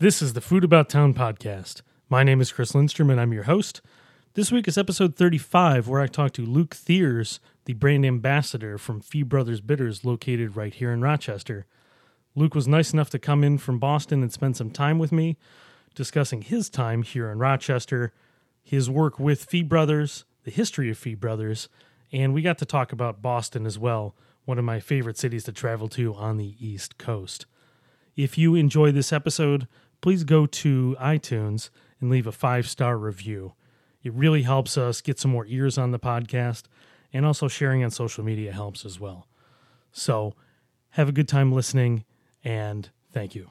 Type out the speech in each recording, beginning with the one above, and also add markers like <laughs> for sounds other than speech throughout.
This is the Food About Town podcast. My name is Chris Lindstrom and I'm your host. This week is episode 35, where I talk to Luke Thiers, the brand ambassador from Fee Brothers Bitters, located right here in Rochester. Luke was nice enough to come in from Boston and spend some time with me, discussing his time here in Rochester, his work with Fee Brothers, the history of Fee Brothers, and we got to talk about Boston as well, one of my favorite cities to travel to on the East Coast. If you enjoy this episode, please go to iTunes and leave a five star review. It really helps us get some more ears on the podcast, and also sharing on social media helps as well. So, have a good time listening, and thank you.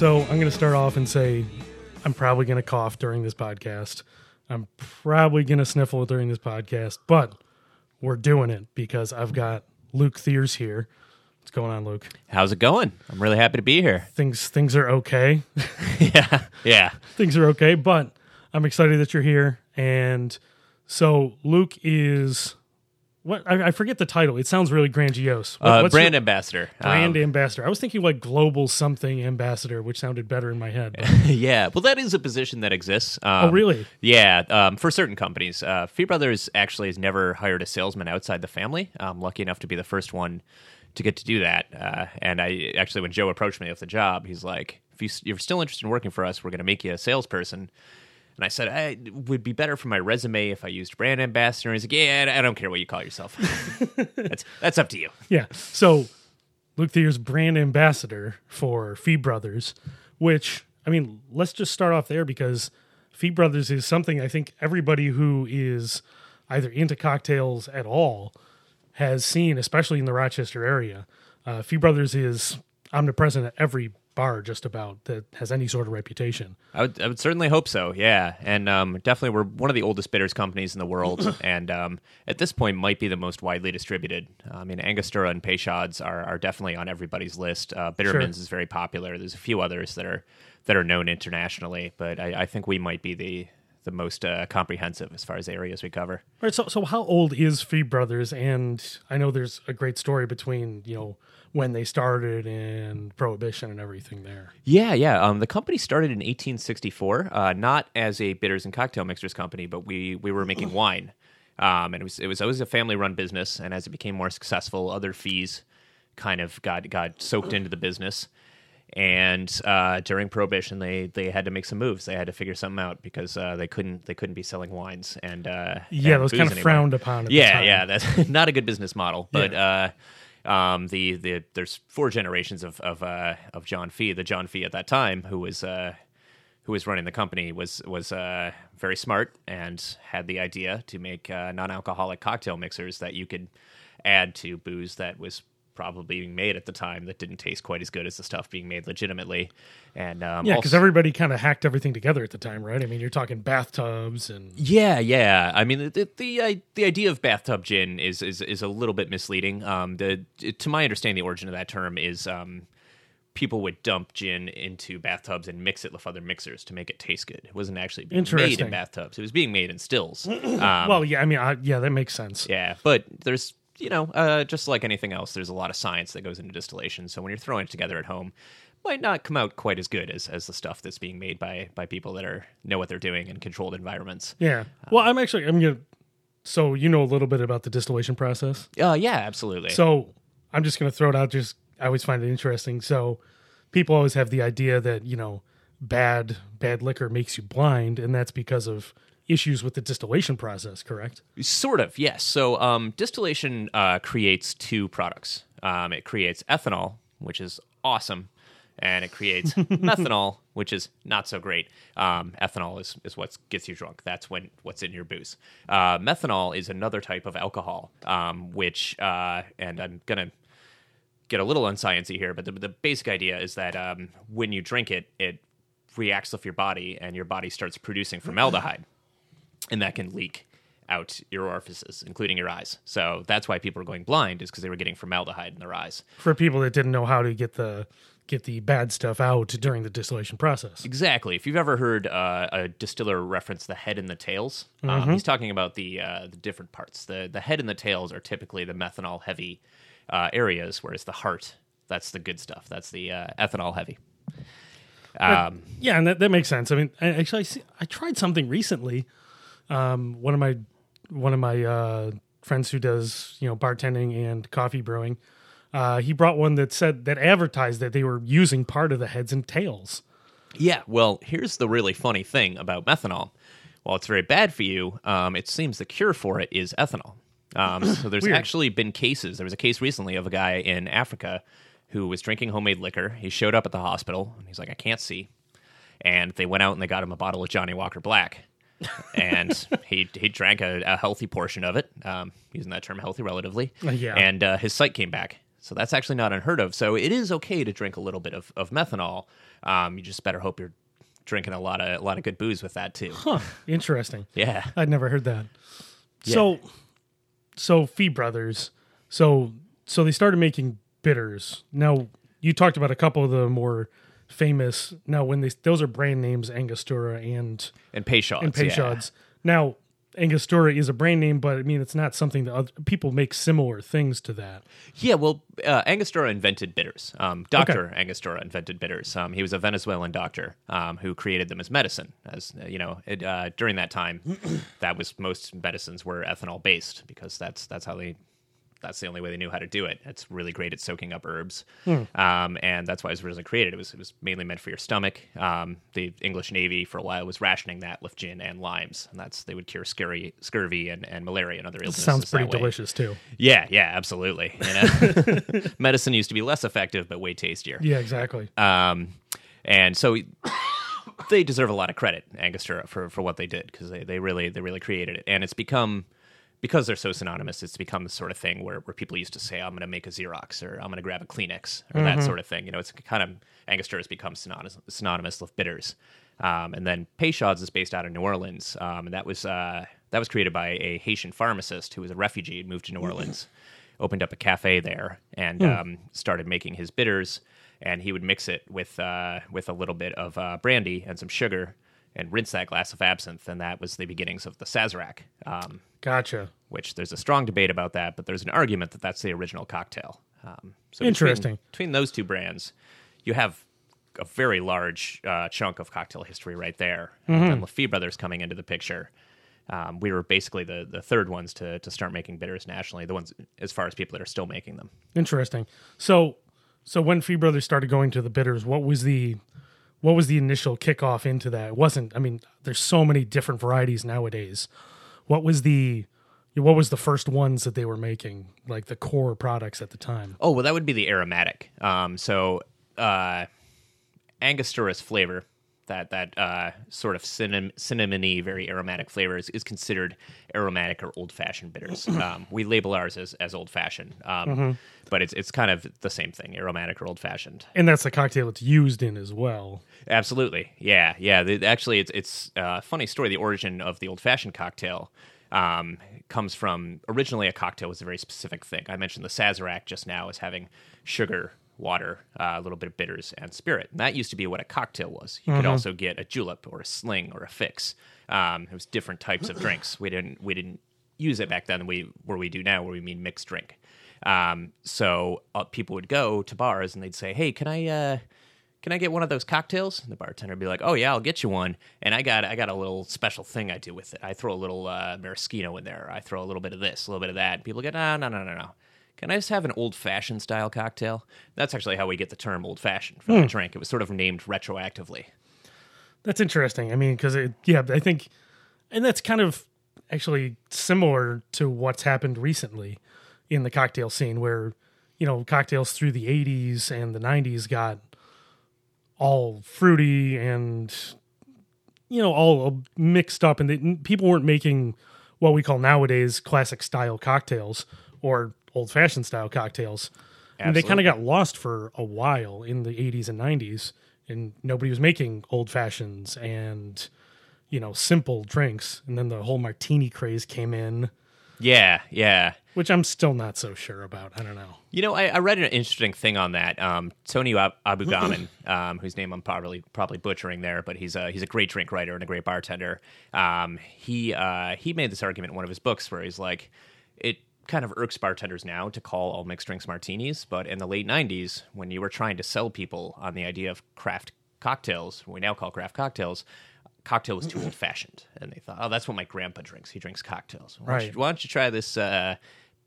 So I'm going to start off and say I'm probably going to cough during this podcast. I'm probably going to sniffle during this podcast, but we're doing it because I've got Luke Thiers here. What's going on, Luke? How's it going? I'm really happy to be here. Things things are okay. <laughs> yeah, yeah. things are okay, but I'm excited that you're here. And so Luke is what I, I forget the title. It sounds really grandiose. What- Uh, what's brand your- ambassador. brand Um, ambassador. I was thinking like global something ambassador, which sounded better in my head. <laughs> yeah. Well, that is a position that exists. Um, oh, really? Yeah, um, for certain companies. Uh, Fee Brothers actually has never hired a salesman outside the family. I'm lucky enough to be the first one to get to do that. Uh, and I actually, when Joe approached me with the job, he's like, "If you, you're still interested in working for us, we're going to make you a salesperson." And I said, I, it would be better for my resume if I used brand ambassador. And he's like, Yeah, I I don't care what you call yourself. <laughs> that's that's up to you. Yeah. So Luke Thiers, brand ambassador for Fee Brothers, which I mean, let's just start off there because Fee Brothers is something I think everybody who is either into cocktails at all has seen, especially in the Rochester area. Uh, Fee Brothers is omnipresent at every bar, just about that has any sort of reputation. I would, I would certainly hope so. Yeah, and um, definitely we're one of the oldest bitters companies in the world, <laughs> and um, at this point might be the most widely distributed. I mean, Angostura and Peychaud's are, are definitely on everybody's list. Uh, Bittermens is very popular. There's a few others that are that are known internationally, but I, I think we might be the the most uh, comprehensive as far as areas we cover. All right. So, so how old is Fee Brothers? And I know there's a great story between you know when they started and Prohibition and everything there. Yeah, yeah. Um, the company started in 1864, uh, not as a bitters and cocktail mixers company, but we we were making wine, um, and it was it was always a family run business. And as it became more successful, other fees kind of got got soaked into the business. And uh, during Prohibition, they they had to make some moves. They had to figure something out because uh, they couldn't they couldn't be selling wines and uh, Yeah, and those kind of anymore. frowned upon. At the Yeah, time. yeah, that's <laughs> not a good business model. But Yeah. Um, the the there's four generations of of uh, of John Fee. The John Fee at that time, who was uh, who was running the company, was was uh, very smart and had the idea to make uh, non-alcoholic cocktail mixers that you could add to booze that was probably being made at the time that didn't taste quite as good as the stuff being made legitimately. And um, Yeah, because everybody kind of hacked everything together at the time, right? I mean, you're talking bathtubs and Yeah, yeah. I mean, the the the, the idea of bathtub gin is is, is a little bit misleading. Um, the to my understanding, the origin of that term is um, people would dump gin into bathtubs and mix it with other mixers to make it taste good. It wasn't actually being made in bathtubs; it was being made in stills. <clears throat> Um, well, yeah, I mean, I, yeah, that makes sense. yeah, but there's you know, uh, just like anything else, there's a lot of science that goes into distillation. So when you're throwing it together at home, might not come out quite as good as, as the stuff that's being made by by people that are know what they're doing in controlled environments. Yeah. Well, I'm actually I'm gonna. So you know a little bit about the distillation process. Uh, yeah, absolutely. So I'm just gonna throw it out. Just I always find it interesting. So people always have the idea that you know bad bad liquor makes you blind, and that's because of issues with the distillation process. Correct? Sort of, yes. So um, distillation uh, creates two products. Um, it creates ethanol, which is awesome, and it creates <laughs> methanol, which is not so great. Um, ethanol is, is what gets you drunk. That's when what's in your booze. Uh, methanol is another type of alcohol, um, which uh, and I'm gonna get a little unsciency here, but the, the basic idea is that um, when you drink it, it reacts with your body, and your body starts producing <laughs> formaldehyde, and that can leak out your orifices, including your eyes. So that's why people are going blind, is because they were getting formaldehyde in their eyes. For people that didn't know how to get the get the bad stuff out during the distillation process. Exactly. If you've ever heard uh, a distiller reference the head and the tails, um, he's talking about the uh, the different parts. the The head and the tails are typically the methanol heavy uh, areas, whereas the heart that's the good stuff. That's the uh, ethanol heavy. Um, Yeah, and that, that makes sense. I mean, I, actually, I, see, I tried something recently. Um, one of my one of my uh, friends who does you know bartending and coffee brewing, uh, he brought one that said that advertised that they were using part of the heads and tails. Yeah, well, here's the really funny thing about methanol. While it's very bad for you, um, it seems the cure for it is ethanol. Um, so <laughs> there's Weird. actually been cases. There was a case recently of a guy in Africa who was drinking homemade liquor. He showed up at the hospital and he's like, I can't see. And they went out and they got him a bottle of Johnnie Walker Black. And he he drank a, a healthy portion of it, um, using that term healthy relatively. Uh, yeah. And uh, his sight came back. So that's actually not unheard of. So it is okay to drink a little bit of, of methanol. Um, you just better hope you're drinking a lot of a lot of good booze with that too. Huh, interesting. Yeah. I'd never heard that. So, so Fee Brothers, so so they started making bitters. Now you talked about a couple of the more famous. Now when they those are brand names, Angostura and And Peychaud's. and yeah. Now Angostura is a brand name, but I mean it's not something that other, people make similar things to that. Yeah, well, uh, Angostura invented bitters. Um, Doctor Angostura invented bitters. Um, he was a Venezuelan doctor um, who created them as medicine. As uh, you know, it, uh, during that time, <clears throat> that was most medicines were ethanol based because that's that's how they. That's the only way they knew how to do it. It's really great at soaking up herbs, um, and that's why it was originally created. It was it was mainly meant for your stomach. Um, the English Navy for a while was rationing that with gin and limes, and that's they would cure scurvy, scurvy and, and malaria and other illnesses. Sounds pretty delicious too. Yeah, yeah, absolutely. You know, <laughs> <laughs> medicine used to be less effective but way tastier. Yeah, exactly. Um, and so they deserve a lot of credit, Angostura, for for what they did because they, they really they really created it, and it's become because they're so synonymous. It's become the sort of thing where, where people used to say, "I'm going to make a Xerox" or "I'm going to grab a Kleenex" or that sort of thing. You know, it's kind of Angostura has become synonymous synonymous with bitters. Um, and then Peychaud's is based out of New Orleans, um, and that was uh, that was created by a Haitian pharmacist who was a refugee, moved to New Orleans, opened up a cafe there, and um, started making his bitters. And he would mix it with uh, with a little bit of uh, brandy and some sugar, and rinse that glass of absinthe. And that was the beginnings of the Sazerac. Um, Gotcha. which there's a strong debate about that, but there's an argument that that's the original cocktail. Um, so Interesting. Between, between those two brands, you have a very large uh, chunk of cocktail history right there. And then Lafite Brothers coming into the picture. Um, we were basically the, the third ones to, to start making bitters nationally, the ones as far as people that are still making them. Interesting. So, so when Fee Brothers started going to the bitters, what was the what was the initial kickoff into that? It wasn't. I mean, there's so many different varieties nowadays. What was the what was the first ones that they were making, like the core products at the time? Oh, well, that would be the aromatic. Um, so, uh, Angostura's flavor, that that uh, sort of cinnamon, cinnamony, very aromatic flavor, is, is considered aromatic or old fashioned bitters. <clears throat> um, we label ours as, as old fashioned, um, but it's it's kind of the same thing, aromatic or old fashioned. And that's the cocktail it's used in as well. Absolutely, yeah, yeah. The, actually, it's it's a funny story. The origin of the old fashioned cocktail um, comes from originally a cocktail was a very specific thing. I mentioned the Sazerac just now as having sugar, water, uh, a little bit of bitters, and spirit. And that used to be what a cocktail was. You could also get a julep or a sling or a fix. Um, it was different types of drinks. We didn't we didn't use it back then. We where we do now, where we mean mixed drink. Um, so uh, people would go to bars and they'd say, "Hey, can I?" Uh, can I get one of those cocktails? And the bartender would be like, oh yeah, I'll get you one. And I got I got a little special thing I do with it. I throw a little uh, maraschino in there. I throw a little bit of this, a little bit of that. And people go, no, no, no, no, no. Can I just have an old fashioned style cocktail? That's actually how we get the term old fashioned for hmm. that drink. It was sort of named retroactively. That's interesting. I mean, because yeah, I think, and that's kind of actually similar to what's happened recently in the cocktail scene, where you know, cocktails through the 80s and the 90s got all fruity and you know all mixed up and they, people weren't making what we call nowadays classic style cocktails or old fashioned style cocktails and they kind of got lost for a while in the 80s and 90s and nobody was making old fashions and you know simple drinks and then the whole martini craze came in Yeah, yeah. which i'm still not so sure about i don't know You know, I, I read an interesting thing on that. Um, Tony Ab- Abugaman, <clears throat> um, whose name I'm probably probably butchering there, but he's a he's a great drink writer and a great bartender. Um, he uh, he made this argument in one of his books where he's like, it kind of irks bartenders now to call all mixed drinks martinis, but in the late '90s, when you were trying to sell people on the idea of craft cocktails, we now call craft cocktails. Cocktail was too <clears throat> old fashioned, and they thought, "Oh, that's what my grandpa drinks. He drinks cocktails. Why, don't, you, why don't you try this uh,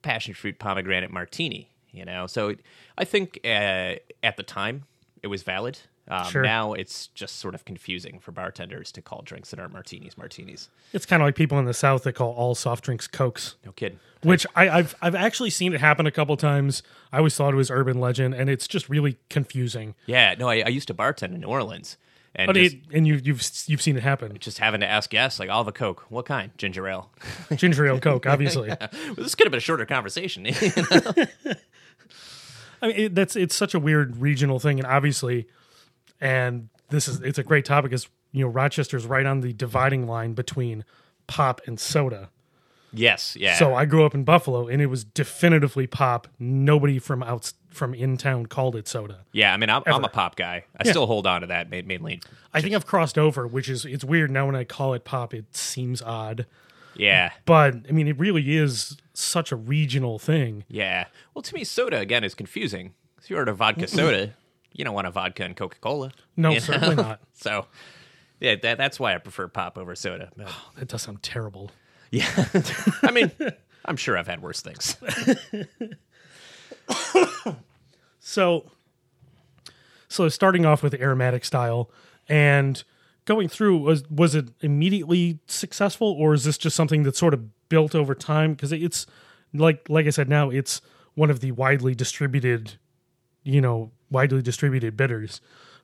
passion fruit pomegranate martini?" You know, so I think uh, at the time it was valid. Um, Sure. Now it's just sort of confusing for bartenders to call drinks that aren't martinis martinis. it's kind of like people in the south that call all soft drinks cokes No kidding. which I, I've I've actually seen it happen a couple times. I always thought it was urban legend, and it's just really confusing. Yeah, no, I, I used to bartend in New Orleans, and But just, it, and you you've you've seen it happen. just having to ask guests like, "I'll have a Coke. What kind? Ginger ale." <laughs> Ginger ale Coke, obviously. <laughs> well, this could have been a shorter conversation. <laughs> I mean, it, that's it's such a weird regional thing, and obviously, and this is it's a great topic. Is you know Rochester's right on the dividing line between pop and soda. yes, yeah. So I grew up in Buffalo, and it was definitively pop. Nobody from out from in town called it soda. yeah, I mean, I'm, I'm a pop guy. I Yeah. still hold on to that ma- mainly. I think I've crossed over, which is it's weird now when I call it pop. It seems odd. Yeah, but I mean, it really is such a regional thing. yeah. Well, to me, soda again is confusing. If you order a vodka soda, you don't want a vodka and Coca Cola. No, certainly not. <laughs> So, yeah, that, that's why I prefer pop over soda. But, oh, That does sound terrible. yeah, <laughs> I mean, I'm sure I've had worse things. <laughs> So, so starting off with aromatic style and going through was was it immediately successful or is this just something that sort of built over time? Because it's like like I said, now it's one of the widely distributed, you know, widely distributed bitters.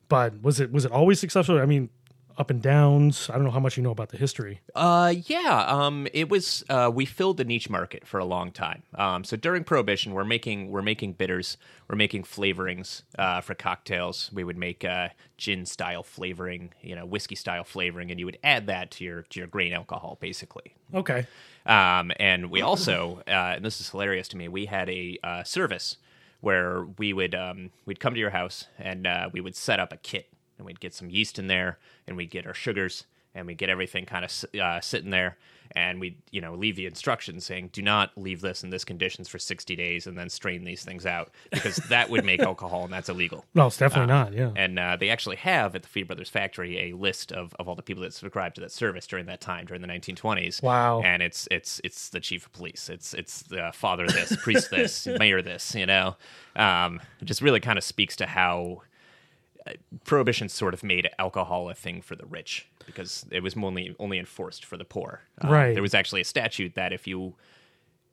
But was it was it always successful? I mean, up and downs. I don't know how much you know about the history. Uh, yeah. Um, it was. Uh, we filled the niche market for a long time. Um, so during Prohibition, we're making we're making bitters, we're making flavorings uh, for cocktails. We would make uh, gin style flavoring, you know, whiskey style flavoring, and you would add that to your to your grain alcohol, basically. Okay. Um, and we also, uh, and this is hilarious to me, we had a uh, service where we would um, we'd come to your house and uh, we would set up a kit and we'd get some yeast in there and we'd get our sugars and we'd get everything kind of uh, sitting there and we'd you know leave the instructions saying do not leave this in this conditions for 60 days and then strain these things out because that would make <laughs> alcohol and that's illegal No, it's definitely not. Yeah. and uh, they actually have at the Fee Brothers factory a list of, of all the people that subscribed to that service during that time during the 1920s. Wow. And it's it's it's the chief of police. It's it's the father this, priest this, <laughs> mayor this. You know, um, it just really kind of speaks to how prohibition sort of made alcohol a thing for the rich because it was only only enforced for the poor. Um, Right. There was actually a statute that if you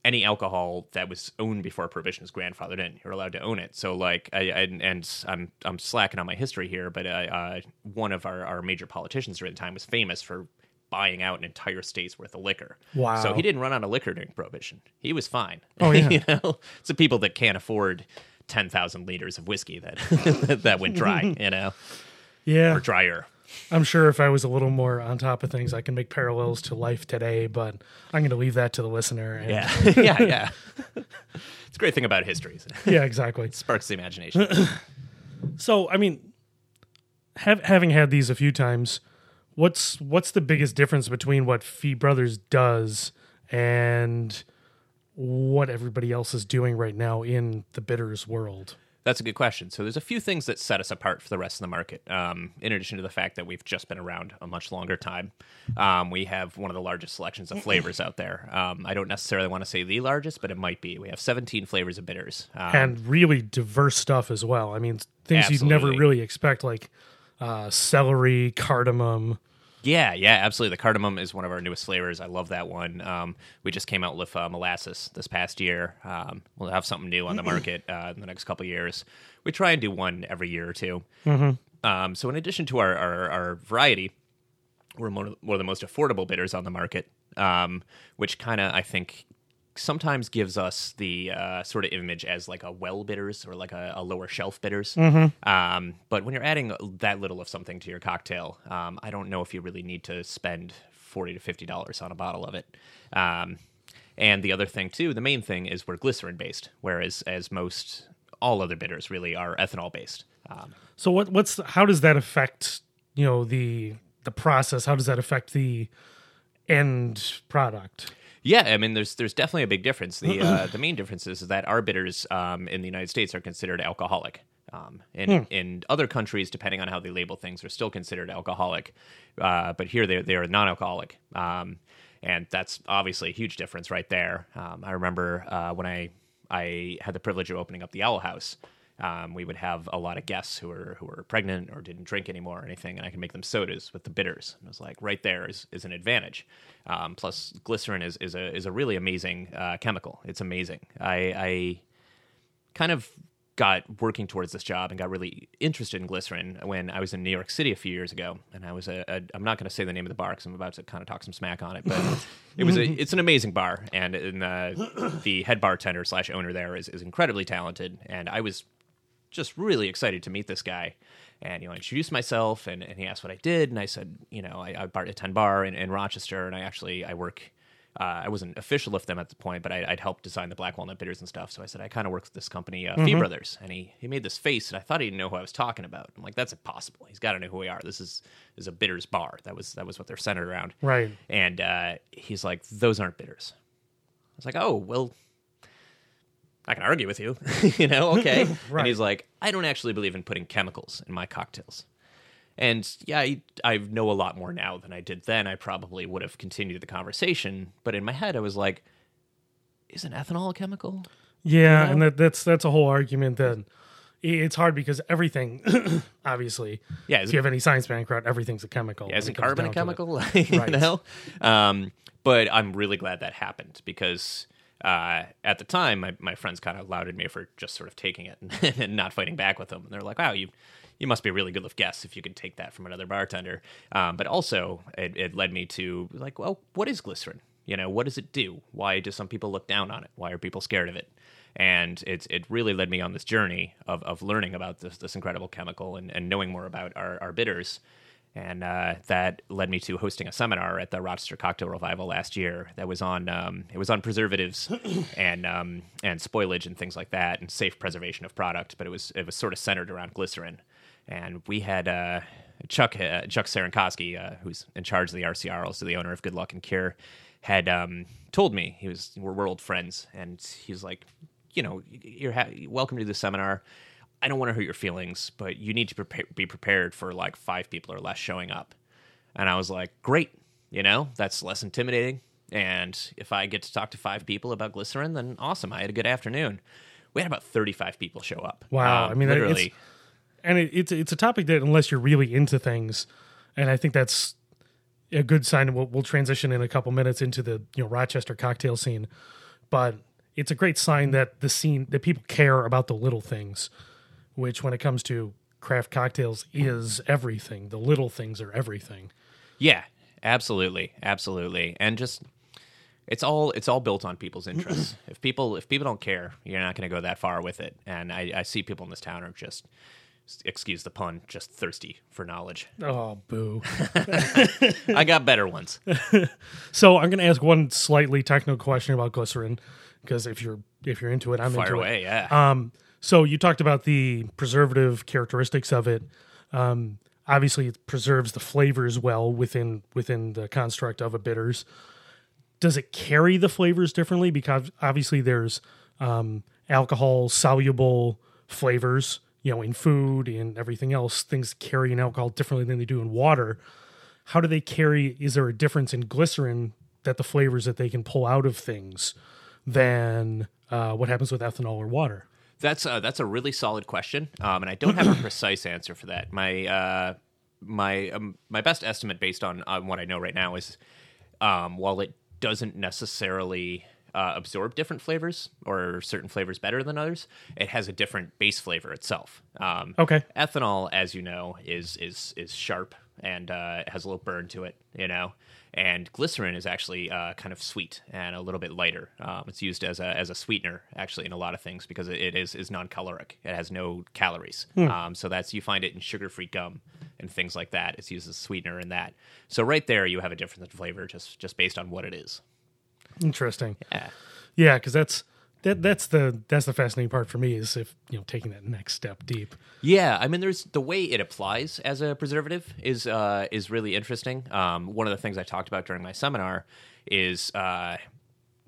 any alcohol that was owned before prohibition was grandfathered in. You're allowed to own it. So like, I, I and I'm I'm slacking on my history here, but uh, uh, one of our, our major politicians during the time was famous for buying out an entire state's worth of liquor. Wow. So he didn't run out of liquor during prohibition. He was fine. Oh, <laughs> yeah. you know, it's the people that can't afford ten thousand liters of whiskey that <laughs> that went dry. <laughs> You know, yeah. or drier. I'm sure if I was a little more on top of things, I can make parallels to life today, but I'm going to leave that to the listener. Yeah, <laughs> yeah, yeah. it's a great thing about history. is It yeah, exactly. sparks the imagination. <clears throat> So, I mean, have, having had these a few times, what's what's the biggest difference between what Fee Brothers does and what everybody else is doing right now in the bitters world? That's a good question. So there's a few things that set us apart for the rest of the market. Um, in addition to the fact that we've just been around a much longer time, um, we have one of the largest selections of flavors out there. Um, I don't necessarily want to say the largest, but it might be. We have 17 flavors of bitters. Um, and really diverse stuff as well. I mean, things you'd never really expect, like uh, celery, cardamom, Yeah, yeah, absolutely. The cardamom is one of our newest flavors. I love that one. Um, we just came out with uh, molasses this past year. Um, we'll have something new on the market uh, in the next couple of years. We try and do one every year or 2 Um, so, in addition to our, our, our variety, we're one of, one of the most affordable bitters on the market, um, which kind of, I think, sometimes gives us the uh, sort of image as like a well bitters or like a, a lower shelf bitters. Um, but when you're adding that little of something to your cocktail, um, I don't know if you really need to spend forty to fifty dollars on a bottle of it. Um, and the other thing too, the main thing is we're glycerin based, whereas as most all other bitters really are ethanol based. Um, So what what's how does that affect you know the the process? How does that affect the end product? Yeah, I mean, there's there's definitely a big difference. The uh, <clears throat> the main difference is that our bitters um, in the United States are considered alcoholic. Um, in in other countries, depending on how they label things, are still considered alcoholic. Uh, but here they they are non-alcoholic, um, and that's obviously a huge difference right there. Um, I remember uh, when I I had the privilege of opening up the Owl House. Um, we would have a lot of guests who were who were pregnant or didn't drink anymore or anything, and I could make them sodas with the bitters. And it was like right there is, is an advantage. Um, plus, glycerin is, is a is a really amazing uh, chemical. It's amazing. I, I kind of got working towards this job and got really interested in glycerin when I was in New York City a few years ago. And I was a, a I'm not going to say the name of the bar because I'm about to kind of talk some smack on it, but it was a <laughs> it's an amazing bar, and, and uh, the head bartender slash owner there is is incredibly talented, and I was just really excited to meet this guy. And you know, I introduced myself, and, and he asked what I did, and I said, you know, I, I bar attend bar in, in Rochester, and I actually I work. Uh, I wasn't official with them at the point, but I, I'd helped design the black walnut bitters and stuff. So I said I kind of work with this company, uh, Fee Brothers, and he he made this face, and I thought he didn't know who I was talking about. I'm like, that's impossible. He's got to know who we are. This is is a bitters bar. That was that was what they're centered around. Right. And uh, he's like, those aren't bitters. I was like, oh well, I can argue with you, <laughs> you know, okay. <laughs> Right. And he's like, I don't actually believe in putting chemicals in my cocktails. And yeah, I, I know a lot more now than I did then. I probably would have continued the conversation, but in my head, I was like, isn't ethanol a chemical? Yeah, know? and that, that's that's a whole argument that it's hard because everything, <coughs> obviously, Yeah, if you have any science background, everything's a chemical. Yeah, isn't it carbon a chemical? <laughs> you Right. know? Um, but I'm really glad that happened because uh, at the time, my, my friends kind of lauded me for just sort of taking it and, <laughs> and not fighting back with them. And they're like, wow, you you must be a really good with guests if you can take that from another bartender. Um, but also, it, it led me to like, well, what is glycerin? You know, what does it do? Why do some people look down on it? Why are people scared of it? And it's it really led me on this journey of, of learning about this this incredible chemical and, and knowing more about our, our bitters. And uh, that led me to hosting a seminar at the Rochester Cocktail Revival last year. That was on um, it was on preservatives <clears throat> and um, and spoilage and things like that, and safe preservation of product. But it was it was sort of centered around glycerin. And we had uh, Chuck uh, Chuck Cerankosky, uh, who's in charge of the RCR, also the owner of Good Luck and Cure, had um, told me he was we're, we're old friends, and he was like, you know, you're ha- welcome to the seminar. I don't want to hurt your feelings, but you need to prepare, be prepared for like five people or less showing up. And I was like, great, you know, that's less intimidating. And if I get to talk to five people about glycerin, then awesome. I had a good afternoon. We had about 35 people show up. Wow, Um, I mean, that- it's- literally. and it, it's it's a topic that unless you're really into things, and I think that's a good sign. We'll, we'll transition in a couple minutes into the you know Rochester cocktail scene, but it's a great sign that the scene that people care about the little things, which when it comes to craft cocktails is everything. The little things are everything. Yeah, absolutely, absolutely, and just it's all it's all built on people's interests. <clears throat> if people if people don't care, you're not going to go that far with it. And I, I see people in this town are just excuse the pun, just thirsty for knowledge. Oh, boo. <laughs> I got better ones. <laughs> so I'm going to ask one slightly technical question about glycerin because if you're if you're into it, I'm Fire into it. yeah. Um, so you talked about the preservative characteristics of it. Um, obviously, it preserves the flavors well within within the construct of a bitters. Does it carry the flavors differently? Because obviously, there's um, alcohol soluble flavors. You know, in food and everything else, things carry in alcohol differently than they do in water. How do they carry? Is there a difference in glycerin that the flavors that they can pull out of things than uh, what happens with ethanol or water? That's uh, that's a really solid question, um, and I don't have a <clears throat> precise answer for that. My uh, my um, my best estimate based on on what I know right now is, um, while it doesn't necessarily uh, absorb different flavors or certain flavors better than others, it has a different base flavor itself. Um, Okay. ethanol, as you know, is is is sharp and uh, has a little burn to it, you know. And glycerin is actually uh, kind of sweet and a little bit lighter. Um, it's used as a as a sweetener actually in a lot of things because it is is non caloric. It has no calories. Um, so that's you find it in sugar free gum and things like that. It's used as a sweetener in that. So right there you have a difference in flavor just just based on what it is. Interesting. Yeah. Yeah, because that's that that's the that's the fascinating part for me is if you know taking that next step deep. Yeah, I mean, there's the way it applies as a preservative is uh, is really interesting. Um, one of the things I talked about during my seminar is, uh,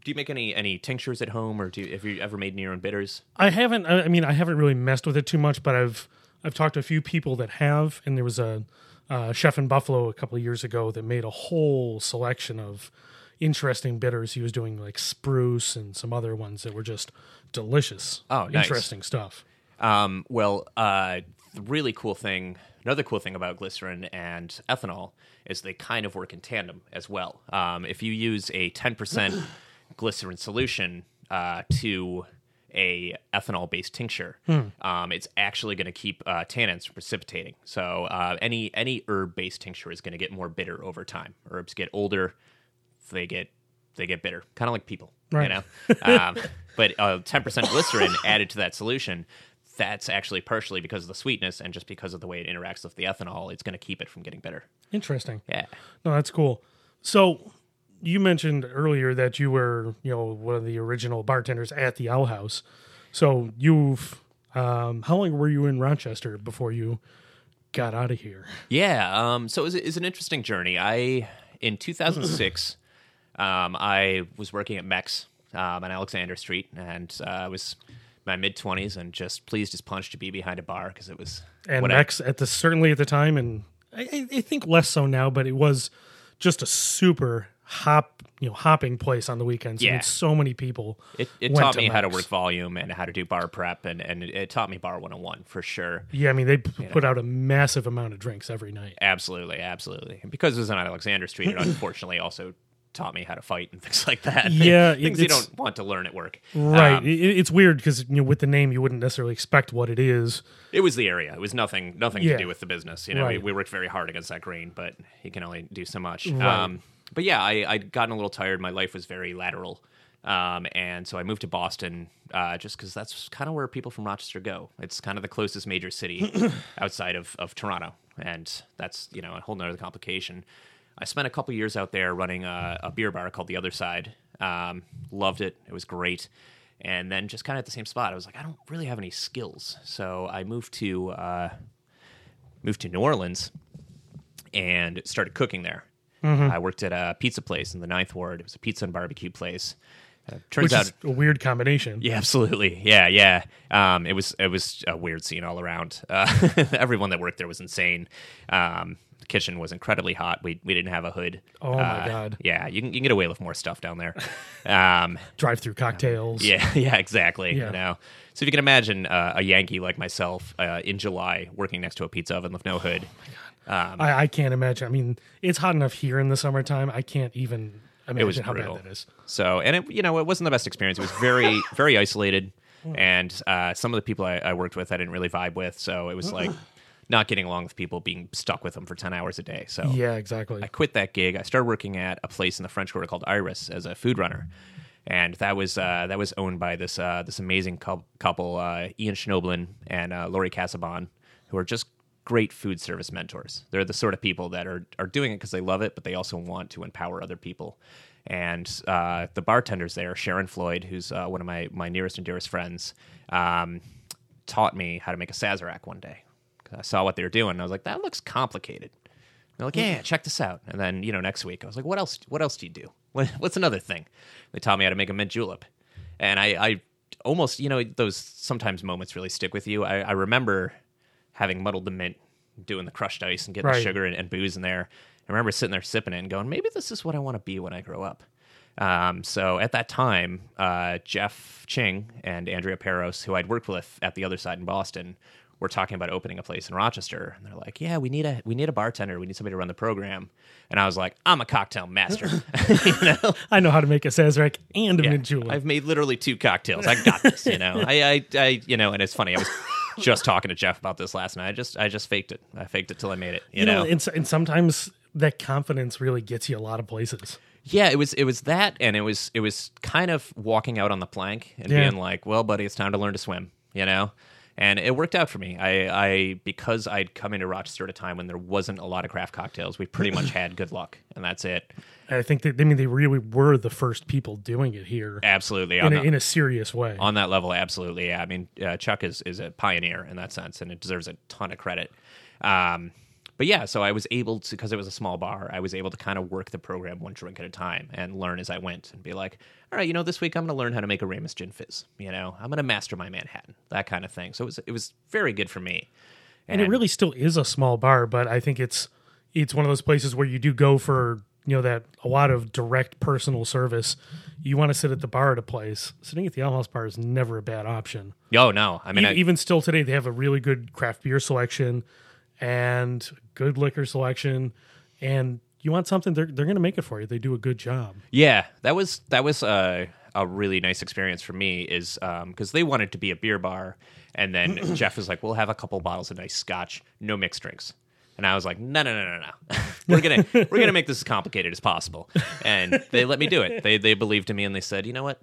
do you make any any tinctures at home, or do you, have you ever made your own bitters? I haven't. I I mean, I haven't really messed with it too much, but I've I've talked to a few people that have, and there was a, uh chef in Buffalo a couple of years ago that made a whole selection of interesting bitters. He was doing like spruce and some other ones that were just delicious. Oh, nice. interesting stuff. Um, well, uh, the really cool thing, another cool thing about glycerin and ethanol is they kind of work in tandem as well. Um, if you use a 10% <gasps> glycerin solution uh, to a ethanol based tincture, um, it's actually going to keep uh, tannins from precipitating. So uh, any any herb based tincture is going to get more bitter over time. Herbs get older, they get they get bitter, kind of like people, Right. you know. <laughs> um, but uh, ten percent glycerin added to that solution, that's actually partially because of the sweetness and just because of the way it interacts with the ethanol. It's going to keep it from getting bitter. Interesting. Yeah. No, that's cool. So you mentioned earlier that you were, you know, one of the original bartenders at the Owl House. So you've, um, how long were you in Rochester before you got out of here? Yeah. Um, so it was, it was an interesting journey. I in 2006, um, I was working at Mex um, on Alexander Street, and uh, I was my mid 20s and just pleased as punch to be behind a bar because it was And I- Mex at the certainly at the time, and I, I- think less so now, but it was just a super hop, you know, hopping place on the weekends. I mean, so many people. It, it taught to me how to work volume and how to do bar prep, and, and it, it taught me bar 101 for sure. Yeah, I mean, they p- put out a massive amount of drinks every night. Absolutely, absolutely. And because it was on Alexander Street, it <clears throat> unfortunately also taught me how to fight and <laughs> things like that. Yeah, <laughs> things you don't want to learn at work. Right. Um, it, it's weird because you know with the name you wouldn't necessarily expect what it is. it was the area. It was nothing, nothing Yeah. to do with the business. You know, Right. we, we worked very hard against that grain, but you can only do so much. Right. Um, but yeah, I, I'd gotten a little tired. My life was very lateral. Um, and so I moved to Boston uh, just because that's kind of where people from Rochester go. It's kind of the closest major city <coughs> outside of, of Toronto. And that's, you know, a whole nother complication. I spent a couple years out there running a, a beer bar called The Other Side. Um, loved it. It was great. And then just kind of at the same spot, I was like, I don't really have any skills. So I moved to uh, moved to New Orleans and started cooking there. Mm-hmm. I worked at a pizza place in the Ninth Ward. It was a pizza and barbecue place. Uh, turns Which out, a weird combination. yeah, absolutely, yeah, yeah. Um, it was it was a weird scene all around. Uh, <laughs> everyone that worked there was insane. Um, kitchen was incredibly hot. We we didn't have a hood. Oh, my Uh, God. Yeah, you can, you can get away with more stuff down there. <laughs> Um, Drive through cocktails. yeah, <laughs> yeah, exactly. Yeah. You know, so if you can imagine uh, a Yankee like myself uh, in July working next to a pizza oven with no hood, I, I can't imagine. I mean, it's hot enough here in the summertime. I can't even imagine was how brutal. bad that is. So, and it, you know, it wasn't the best experience. It was very, <laughs> very isolated, and uh, some of the people I, I worked with, I didn't really vibe with. So it was like not getting along with people, being stuck with them for ten hours a day. So Yeah, exactly. I quit that gig. I started working at a place in the French Quarter called Iris as a food runner, and that was uh, that was owned by this uh, this amazing cou- couple, uh, Ian Schnoebelen and uh, Laurie Casebonne, who are just great food service mentors. They're the sort of people that are are doing it because they love it, but they also want to empower other people. And uh, the bartenders there, Sharon Floyd, who's uh, one of my my nearest and dearest friends, um, taught me how to make a Sazerac one day. I saw what they were doing, and I was like, "That looks complicated." They're like, yeah, yeah, check this out. And then, you know, next week I was like, what else? What else do you do? <laughs> What, what's another thing? They taught me how to make a mint julep, and I, I almost, you know, those sometimes moments really stick with you. I, I remember having muddled the mint, doing the crushed ice and getting Right. the sugar and, and booze in there. I remember sitting there sipping it and going, maybe this is what I want to be when I grow up. Um, so at that time, uh, Jeff Ching and Andrea Peros, who I'd worked with at the other side in Boston, we're talking about opening a place in Rochester, and they're like, "Yeah, we need a we need a bartender. We need somebody to run the program." And I was like, "I'm a cocktail master. <laughs> you know, <laughs> I know how to make a Sazerac and a Yeah, mint julep. I've made literally two cocktails. I got this. You know, <laughs> I, I, I, you know, and it's funny. I was just talking to Jeff about this last night. I just, I just faked it. I faked it till I made it. You, you know, know, and, and sometimes that confidence really gets you a lot of places. yeah. It was, it was that, and it was, it was kind of walking out on the plank and Yeah. being like, "Well, buddy, it's time to learn to swim." You know. And it worked out for me. I, I because I'd come into Rochester at a time when there wasn't a lot of craft cocktails. We pretty much <laughs> had good luck, and that's it. I think that I mean they really were the first people doing it here Absolutely. in a, in a serious way. on that level absolutely yeah i mean uh, chuck is is a pioneer in that sense and it deserves a ton of credit um, but yeah so i was able to because it was a small bar i was able to kind of work the program one drink at a time and learn as i went and be like all right you know this week i'm going to learn how to make a Ramos gin fizz you know i'm going to master my manhattan that kind of thing so it was it was very good for me and it really still is a small bar, but I think it's it's one of those places where you do go for you know that a lot of direct personal service. You want to sit at the bar at a place. Sitting at the Owl House bar is never a bad option. oh no i mean E- I, even still today, they have a really good craft beer selection and good liquor selection. And you want something, they're they're going to make it for you. They do a good job. Yeah, that was that was uh, a really nice experience for me. Is because they wanted to be a beer bar, and then <clears throat> Jeff was like, "We'll have a couple bottles of nice Scotch, no mixed drinks." And I was like, "No, no, no, no, no. <laughs> we're gonna we're gonna make this as complicated as possible." And they let me do it. They they believed in me, and they said, "You know what?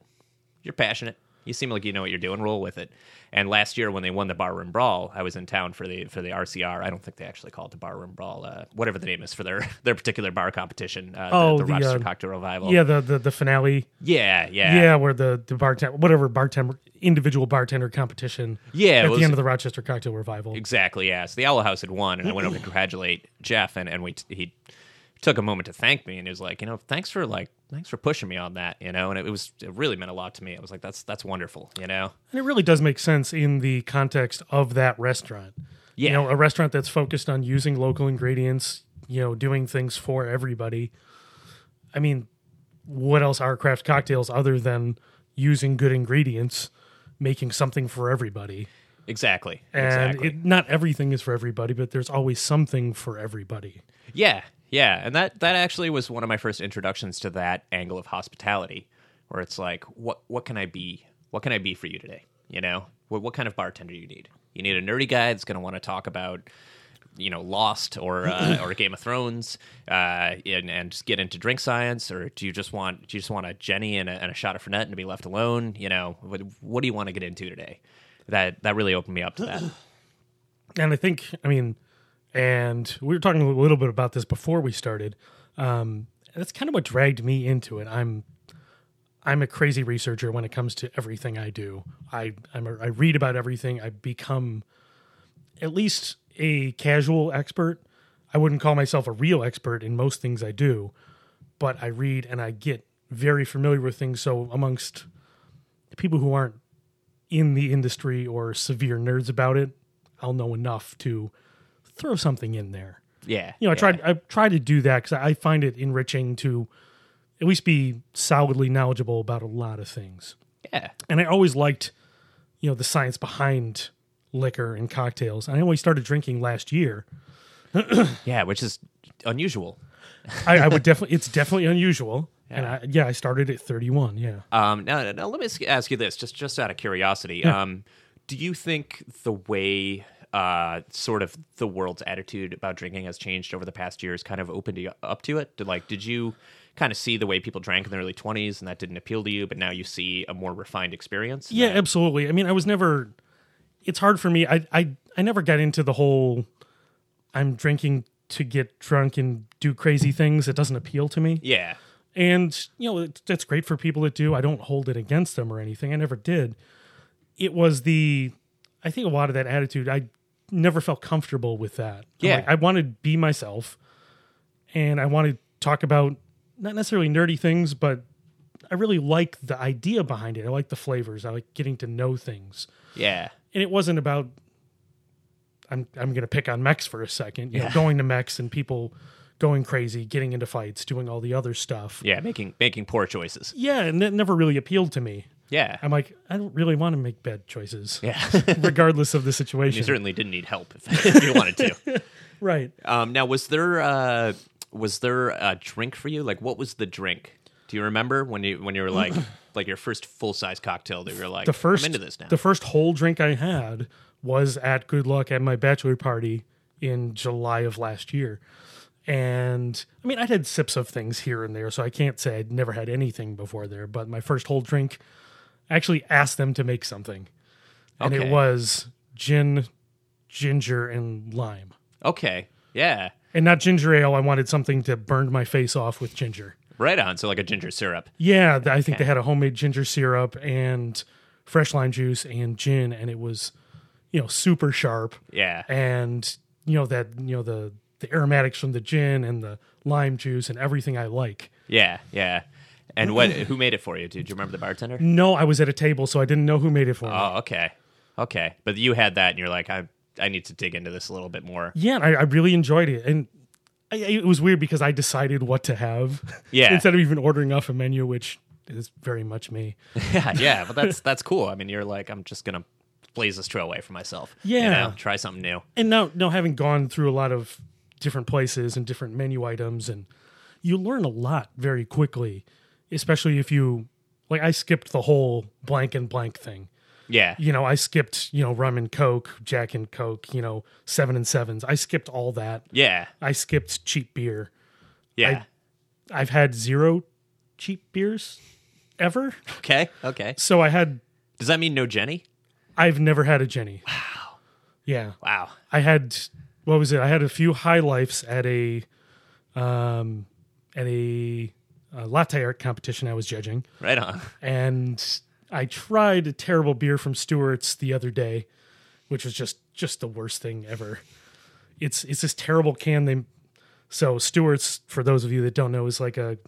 You're passionate. You seem like you know what you're doing. Roll with it." And last year, when they won the barroom brawl, I was in town for the for the RCR. I don't think they actually call it the barroom brawl, uh, whatever the name is for their <laughs> their particular bar competition. Uh, Oh, the, the, the, Rochester uh, Cocktail Revival. Yeah, the the, the finale. Yeah, yeah, Yeah, where the the bartender, whatever bartender, individual bartender competition. Yeah, at it the end of the Rochester Cocktail Revival. Exactly. Yeah. So the Owl House had won, and I went over to congratulate Jeff, and and we t- he took a moment to thank me, and he was like, you know, thanks for like thanks for pushing me on that, you know, and it, was it really meant a lot to me. I was like, that's that's wonderful, you know. And it really does make sense in the context of that restaurant. Yeah. You know, a restaurant that's focused on using local ingredients, you know, doing things for everybody. I mean, what else are craft cocktails other than using good ingredients, making something for everybody? Exactly. And exactly. it, not everything is for everybody, but there's always something for everybody. Yeah, yeah, and that that actually was one of my first introductions to that angle of hospitality, where it's like, what what can I be? What can I be for you today? You know, what what kind of bartender you need? You need a nerdy guy that's going to want to talk about, you know, Lost or uh, <clears throat> or Game of Thrones, uh, and and just get into drink science, or do you just want do you just want a Genny and a, and a shot of Fernet and to be left alone? You know, what, what do you want to get into today? That that really opened me up to that. <clears throat> and I think, I mean, and we were talking a little bit about this before we started. Um, that's kind of what dragged me into it. I'm, I'm a crazy researcher when it comes to everything I do. I, I'm a, I read about everything. I become at least a casual expert. I wouldn't call myself a real expert in most things I do, but I read and I get very familiar with things. So amongst people who aren't in the industry or severe nerds about it, I'll know enough to throw something in there. Yeah, You know, I yeah. tried I try to do that because I find it enriching to at least be solidly knowledgeable about a lot of things. Yeah, And I always liked, you know, the science behind liquor and cocktails. And I only started drinking last year. <clears throat> yeah, which is unusual. I, I would definitely it's definitely unusual. And I, yeah, I started at 31. Yeah. Um, now, now let me ask- ask you this, just just out of curiosity. Um, do you think the way uh, sort of the world's attitude about drinking has changed over the past years kind of opened you up to it? Did, like, did you kind of see the way people drank in their early twenties and that didn't appeal to you, but now you see a more refined experience? Yeah, absolutely. I mean, I was never. It's hard for me. I I I never got into the whole. I'm drinking to get drunk and do crazy things. It doesn't appeal to me. yeah, And you know, it, that's great for people that do. I don't hold it against them or anything. I never did. It was the. I think a lot of that attitude. I never felt comfortable with that. Yeah. like, I want to be myself, and I want to talk about not necessarily nerdy things, but I really like the idea behind it. I like the flavors. I like getting to know things. yeah, And it wasn't about I'm I'm going to pick on Mex for a second. You know, Yeah. going to Mex and people going crazy, getting into fights, doing all the other stuff. yeah, making making poor choices. Yeah, and that never really appealed to me. Yeah. I'm like, I don't really want to make bad choices, yeah. <laughs> regardless of the situation. you certainly didn't need help if, <laughs> if you wanted to. <laughs> Right. Um, now, was there uh, was there a drink for you? Like, what was the drink? Do you remember when you when you were like <clears throat> like your first full size cocktail that you were like, The first I'm into this now? the first whole drink I had was at Good Luck at my bachelor party in July of last year. And I mean, I'd had sips of things here and there, so I can't say I'd never had anything before there. But my first whole drink, actually asked them to make something, and Okay. it was gin, ginger, and lime. okay, yeah, And not ginger ale. I wanted something to burn my face off with ginger. right on. So like a ginger syrup. Yeah, th- I think they had a homemade ginger syrup and fresh lime juice and gin, and it was, you know, super sharp. Yeah, And you know that you know the the aromatics from the gin and the lime juice and everything I like. yeah, yeah. And what? Who made it for you? Did you remember the bartender? No, I was at a table, so I didn't know who made it for me. Oh, okay, okay. But you had that, and you're like, I I need to dig into this a little bit more. Yeah, I, I really enjoyed it, and I, it was weird because I decided what to have. Yeah. <laughs> instead of even ordering off a menu, which is very much me. <laughs> Yeah, yeah. But <laughs> that's that's cool. I mean, you're like, I'm just gonna blaze this trail away for myself. you Yeah. know, try something new. and now now having gone through a lot of different places and different menu items and you learn a lot very quickly especially if you like i skipped the whole blank and blank thing Yeah, you know i skipped you know rum and coke jack and coke you know seven and sevens i skipped all that yeah, i skipped cheap beer yeah. i've had zero cheap beers ever okay, okay. so i had Does that mean no Genny? i've never had a Genny wow yeah Wow. I had what was it? I had a few high lifes at a um at a, uh latte art competition I was judging, Right on. and I tried a terrible beer from Stewart's the other day, which was just just the worst thing ever. It's it's this terrible can they so Stewart's for those of you that don't know is like a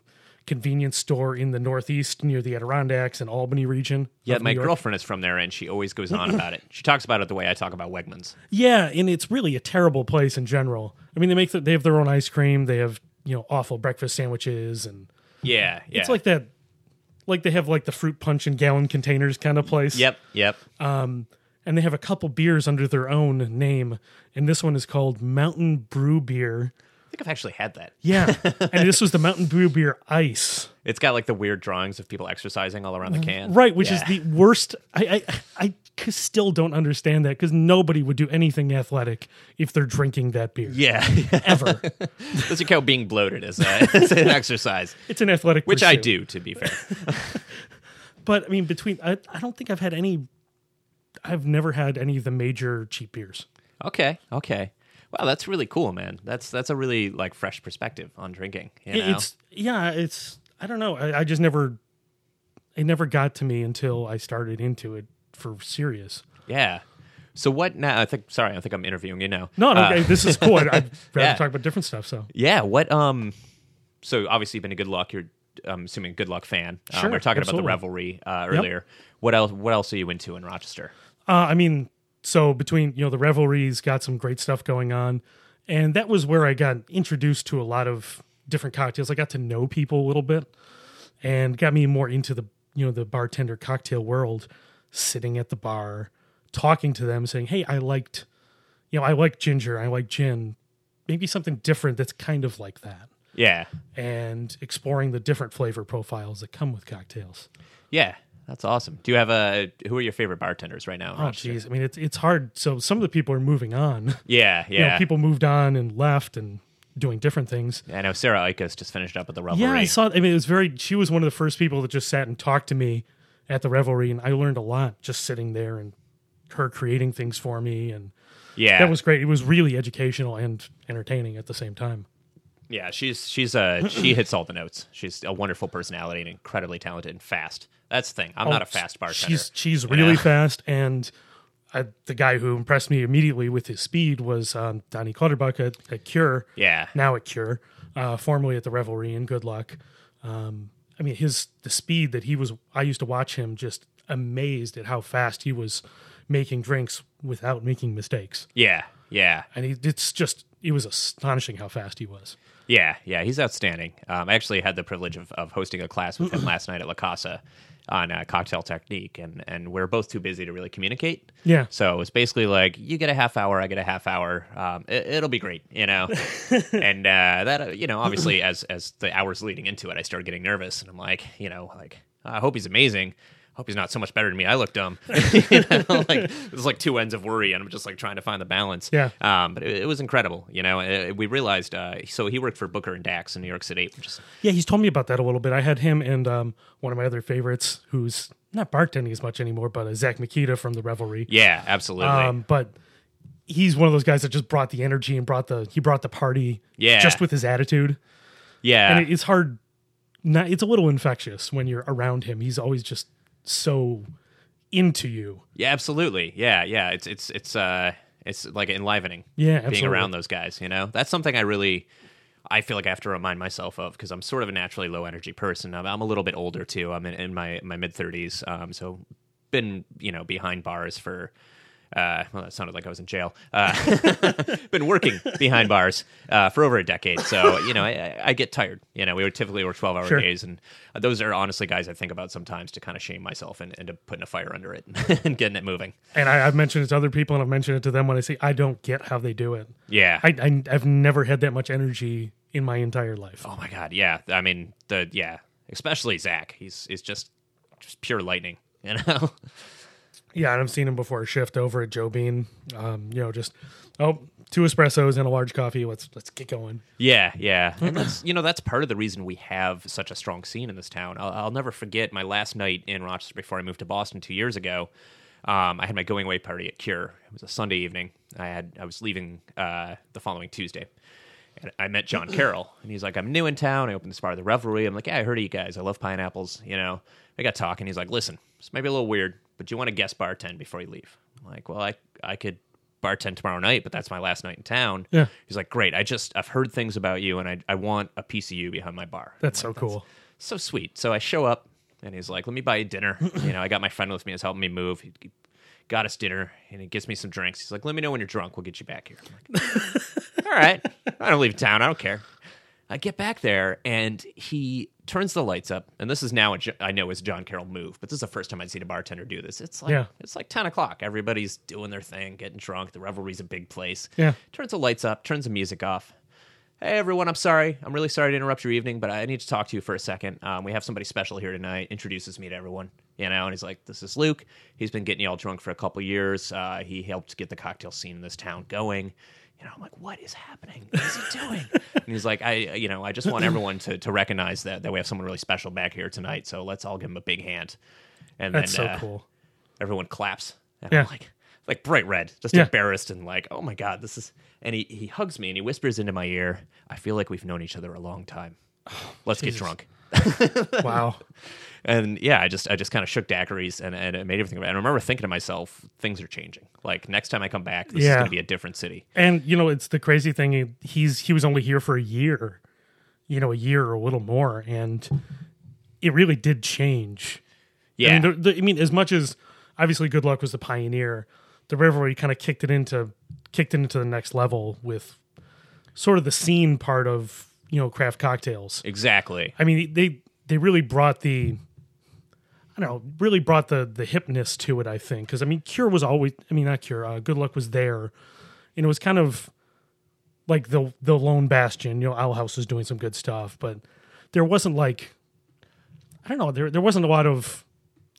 convenience store in the Northeast near the Adirondacks and Albany region. Yeah, my girlfriend is from there, and she always goes on about it. She talks about it the way I talk about Wegmans. Yeah, and it's really a terrible place in general. I mean, they make the, they have their own ice cream. They have you know awful breakfast sandwiches, and Yeah, yeah. it's like that. Like they have like the fruit punch in gallon containers kind of place. Yep, yep. Um, and they have a couple beers under their own name, and this one is called Mountain Brew Beer. I think I've actually had that. Yeah, <laughs> and this was the Mountain Brew Beer Ice, It's got like the weird drawings of people exercising all around the mm-hmm. can. right? Which Yeah. is the worst. I I still don't understand that because nobody would do anything athletic if they're drinking that beer Yeah, <laughs> ever. doesn't count being bloated as, a, <laughs> as an exercise, It's an athletic, which I do, to be fair. But I mean, between I, I don't think I've had any. I've never had any of the major cheap beers. Okay, okay. Wow, that's really cool, man. That's that's a really like fresh perspective on drinking. You know? It's yeah, it's I don't know. I, I just never. It never got to me until I started into it for serious. yeah. So what now? I think. Sorry, I think I'm interviewing you now. No, no, Uh, okay, this is cool. I'd, <laughs> rather Yeah. talk about different stuff. So Yeah. What? Um. So obviously, you've been a good luck. You're, I'm assuming, a good luck fan. Um, Sure, we are talking absolutely. about the revelry uh, earlier. What else? What else are you into in Rochester? Uh, I mean, so between you know the revelries, got some great stuff going on, and that was where I got introduced to a lot of different cocktails. I got to know people a little bit, and got me more into the you know the bartender cocktail world. Sitting at the bar, talking to them, saying, "Hey, I liked, you know, I like ginger, I like gin, maybe something different that's kind of like that." Yeah. And exploring the different flavor profiles that come with cocktails. Yeah. That's awesome. Do you have a? Who are your favorite bartenders right now? Oh, jeez, I mean, it's it's hard. So some of the people are moving on. <laughs> Yeah. you know, Yeah. people moved on and left and doing different things. I know Sarah Ikas just finished up at the revelry. Yeah, I saw. I mean, it was very. She was one of the first people that just sat and talked to me at the revelry, and I learned a lot just sitting there and her creating things for me, and Yeah. that was great. It was really educational and entertaining at the same time. Yeah, she's she's uh she <laughs> hits all the notes. She's a wonderful personality and incredibly talented and fast. That's the thing. I'm not a fast bartender. Oh, She's she's really know? fast, and I, the guy who impressed me immediately with his speed was um, Donnie Clutterbuck at, at Cure. Yeah. now at Cure, uh, formerly at the Revelry and Good Luck. Um, I mean, his the speed that he was. I used to watch him, just amazed at how fast he was making drinks without making mistakes. Yeah. Yeah. And he, it's just it was astonishing how fast he was. Yeah, yeah, he's outstanding. Um, I actually had the privilege of, of hosting a class with him <clears throat> last night at La Casa. on uh, cocktail technique, and and we're both too busy to really communicate. Yeah. So it's basically like you get a half hour, I get a half hour. Um, it, it'll be great, you know. <laughs> and uh, that uh, you know, obviously, as as the hours leading into it, I started getting nervous, and I'm like, you know, like I hope he's amazing. Hope he's not so much better than me. I look dumb. <laughs> you know, <laughs> like there's like two ends of worry, and I'm just like trying to find the balance. Yeah. Um, but it, it was incredible. You know, Uh we realized. Uh, so he worked for Booker and Dax in New York City, is Yeah, he's told me about that a little bit. I had him and um, one of my other favorites, who's not bartending as much anymore, but uh, Zach Makita from the Revelry. yeah, absolutely. Um, but he's one of those guys that just brought the energy and brought the he brought the party. Yeah. just with his attitude, yeah. and it, it's hard. Not, it's a little infectious when you're around him. He's always just so into you. Yeah, absolutely. Yeah, yeah. It's it's it's uh it's like enlivening. Yeah, being around those guys. You know, that's something I really. I feel like I have to remind myself of because I'm sort of a naturally low energy person. I'm, I'm a little bit older too. I'm in, in my my mid 30s, um, so been you know behind bars for. Uh, well, that sounded like I was in jail. Uh, <laughs> been working behind bars uh, for over a decade, so you know I, I- get tired. You know, we would typically work twelve hour Sure. days, and those are honestly guys I think about sometimes to kind of shame myself and, and to putting a fire under it <laughs> and getting it moving. And I, I've mentioned it to other people, and I've mentioned it to them when I say I don't get how they do it. Yeah, I, I I've never had that much energy in my entire life. Oh my god, yeah. I mean, the yeah, especially Zach. He's is just just pure lightning. You know? <laughs> Yeah, and I've seen him before shift over at Joe Bean. Um, you know, just oh, two espressos and a large coffee. Let's let's get going. yeah, yeah. And that's you know that's part of the reason we have such a strong scene in this town. I'll, I'll never forget my last night in Rochester before I moved to Boston two years ago. Um, I had my going away party at Cure. It was a Sunday evening. I had I was leaving uh, the following Tuesday. And I met John Carroll, and he's like, "I'm new in town. I opened this bar, the Revelry." I'm like, "Yeah, I heard of you guys. I love pineapples." You know, I got talking. He's like, "Listen, this may be a little weird, but do you want to guest bartend before you leave?" I'm like, "Well, I I could bartend tomorrow night, but that's my last night in town." Yeah. He's like, "Great. I just I've heard things about you, and I I want a piece of you behind my bar." That's so cool. so sweet. So I show up, and he's like, "Let me buy you dinner." <clears throat> you know, I got my friend with me, who's helping me move. He got us dinner, and he gets me some drinks. He's like, "Let me know when you're drunk. We'll get you back here." I'm like, <laughs> all right. I don't leave town. I don't care. I get back there and he turns the lights up. And this is now, a, Jo- I know is John Carroll move, but this is the first time I'd seen a bartender do this. It's like, Yeah. it's like 10 o'clock. Everybody's doing their thing, getting drunk. The revelry's a big place. Yeah. Turns the lights up, turns the music off. Hey, everyone, I'm sorry. I'm really sorry to interrupt your evening, but I need to talk to you for a second. Um, we have somebody special here tonight. Introduces me to everyone, you know, and he's like, This is Luke. He's been getting you all drunk for a couple years. Uh, he helped get the cocktail scene in this town going. You know, I'm like, What is happening? What is he doing? <laughs> and he's like, I, you know, I just want everyone to, to recognize that, that we have someone really special back here tonight. So let's all give him a big hand. And That's then so uh, cool. everyone claps. And Yeah. I'm like, like bright red, just Yeah. embarrassed and like, oh my God, this is. And he, he hugs me and he whispers into my ear, I feel like we've known each other a long time. Let's get drunk. Wow. <laughs> And yeah, I just I just kind of shook daiquiris and, and it made everything. And I remember thinking to myself, things are changing. Like next time I come back, this is going to be a different city. And you know, it's the crazy thing. He's he was only here for a year, you know, a year or a little more, and it really did change. Yeah, I mean, the, the, I mean, as much as obviously Good Luck was the pioneer, the Revelry kind of kicked it into kicked it into the next level with sort of the scene part of you know craft cocktails. exactly. I mean, they they really brought the I don't know, really brought the the hipness to it. I think because I mean, Cure was always I mean not Cure, uh, Good Luck was there, and it was kind of like the the lone bastion. You know, Owl House was doing some good stuff, but there wasn't like I don't know, there there wasn't a lot of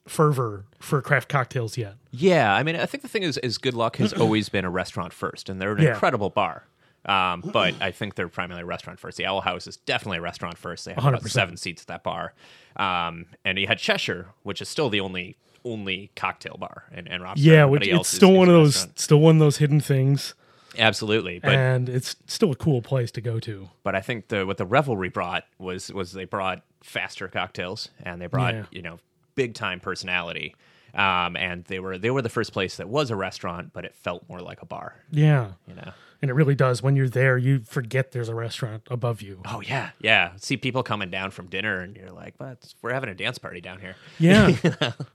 fervor for craft cocktails yet. Yeah, I mean, I think the thing is, is Good Luck has <clears throat> always been a restaurant first, and they're an Yeah. incredible bar. Um, but I think they're primarily restaurant first. The Owl House is definitely a restaurant first. They have about 100%. seven seats at that bar, um, and you had Cheshire, which is still the only only cocktail bar in, in Rochester. Yeah, which Everybody it's else still is one of a those restaurant. still one of those hidden things, Absolutely, but and it's still a cool place to go to. but I think the what the Revelry brought was was they brought faster cocktails and they brought Yeah. you know big time personality. Um, and they were they were the first place that was a restaurant, but it felt more like a bar. Yeah, You know. and it really does. When you're there, you forget there's a restaurant above you. Oh yeah, yeah. See people coming down from dinner, and you're like, "But we're having a dance party down here." <laughs> Yeah,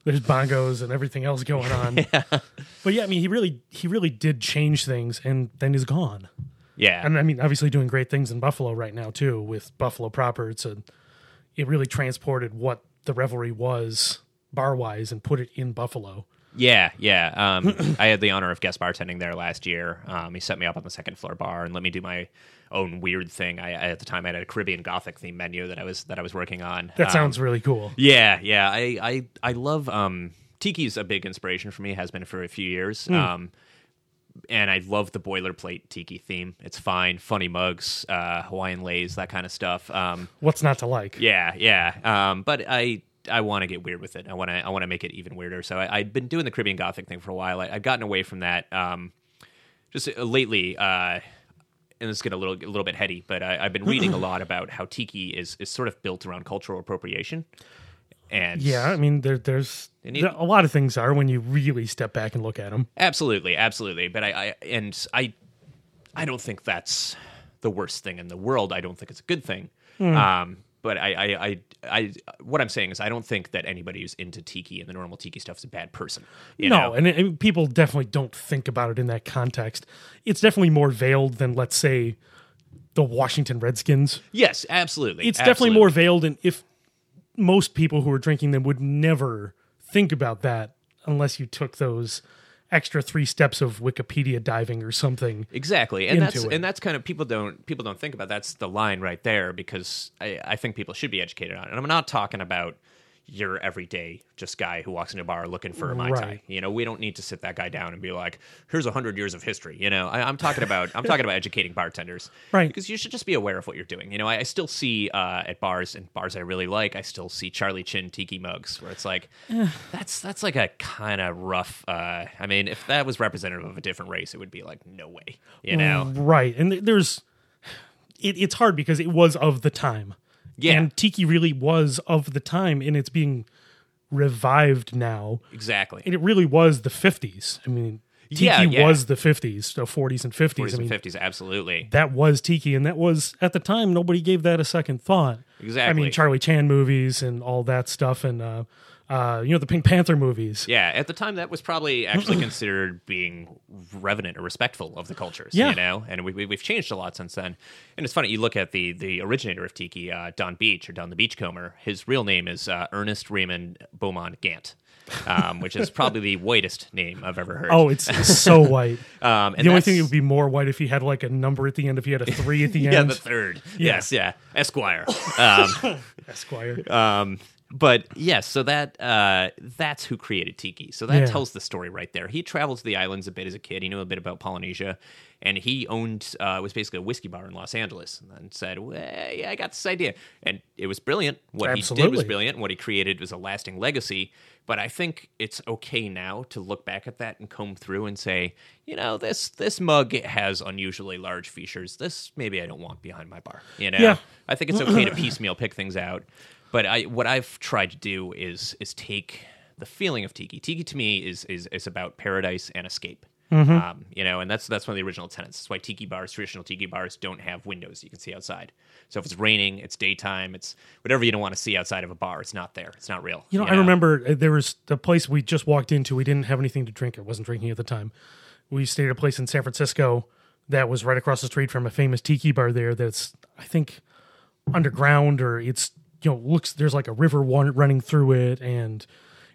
there's bongos and everything else going <laughs> on. yeah. But yeah, I mean, he really he really did change things, and then he's gone. Yeah, And I mean, obviously doing great things in Buffalo right now too, with Buffalo proper. It's a it really transported what the revelry was bar wise and put it in Buffalo. Yeah, yeah. Um, <clears throat> I had the honor of guest bartending there last year. Um, he set me up on the second floor bar and let me do my own weird thing. I, I at the time I had a Caribbean Gothic theme menu that I was that I was working on. That Um, sounds really cool. Yeah, yeah. I I I love um Tiki's a big inspiration for me, has been for a few years. Um and I love the boilerplate tiki theme. It's fine, funny mugs, uh, Hawaiian leis, that kind of stuff. Um, What's not to like? yeah, yeah. Um, but I I want to get weird with it. I want to I want to make it even weirder. So I, I'd been doing the Caribbean Gothic thing for a while. I, I've gotten away from that. Um, just uh, lately, uh, and this is getting a little a little bit heady, but I, I've been reading a lot <laughs> about how tiki is is sort of built around cultural appropriation. And Yeah, I mean, there, there's there- a lot of things are when you really step back and look at them. Absolutely, absolutely. But I, I and I I don't think that's the worst thing in the world. I don't think it's a good thing. Hmm. Um, but I, I, I, I, what I'm saying is, I don't think that anybody who's into tiki and the normal tiki stuff is a bad person. You no, know? and it, people definitely don't think about it in that context. It's definitely more veiled than, let's say, the Washington Redskins. yes, absolutely. It's definitely more veiled, and if most people who are drinking them would never think about that unless you took those extra three steps of Wikipedia diving or something. exactly and that's it. and that's kind of people don't people don't think about that's the line right there because I, I think people should be educated on it and i'm not talking about your everyday just guy who walks into a bar looking for a mai tai Right. you know we don't need to sit that guy down and be like here's a hundred years of history you know I, i'm talking about i'm talking about educating bartenders <laughs> Right. because you should just be aware of what you're doing you know i, I still see uh, at bars and bars i really like i still see charlie Chan tiki mugs where it's like <sighs> that's that's like a kind of rough uh, i mean if that was representative of a different race it would be like no way you know Right. And th- there's it, it's hard because it was of the time. Yeah. And Tiki really was of the time and it's being revived now. Exactly. And it really was the 50s. I mean, Tiki Yeah, yeah. was the 50s, the 40s and 50s. 40s I mean, and 50s, absolutely. that was Tiki, and that was at the time nobody gave that a second thought. Exactly. I mean, Charlie Chan movies and all that stuff, and uh, uh, you know the Pink Panther movies. Yeah, at the time, that was probably actually considered being reverent or respectful of the cultures. Yeah. you know, and we, we, we've changed a lot since then. And it's funny, you look at the the originator of tiki, uh, Donn Beach or Don the Beachcomber. His real name is uh, Ernest Raymond Beaumont Gantt, um, which is probably the whitest name I've ever heard. Oh, it's, so <laughs> white. um, and the only thing it would be more white if he had like a number at the end. If he had a three at the end. <laughs> yeah, the third. Yeah. Yes, yeah, Esquire. Um, <laughs> Esquire. Um, but yes, so that uh, that's who created Tiki. So that Yeah. tells the story right there. He traveled to the islands a bit as a kid. He knew a bit about Polynesia, and he owned uh, was basically a whiskey bar in Los Angeles. And said, well, "Yeah, I got this idea," and it was brilliant. What he did was brilliant. What he created was a lasting legacy. But I think it's okay now to look back at that and comb through and say, you know, this this mug has unusually large features. This maybe I don't want behind my bar. You know, Yeah. I think it's okay to <clears throat> piecemeal pick things out. But I, what I've tried to do is is take the feeling of tiki. Tiki to me is is is about paradise and escape. Um, you know, and that's that's one of the original tenets. That's why tiki bars, traditional tiki bars, don't have windows you can see outside. So if it's raining, it's daytime, it's whatever you don't want to see outside of a bar. It's not there. It's not real. You know, I remember uh, there was the place we just walked into. We didn't have anything to drink. I wasn't drinking at the time. We stayed at a place in San Francisco that was right across the street from a famous tiki bar there. That's I think underground or it's you know looks there's like a river running through it and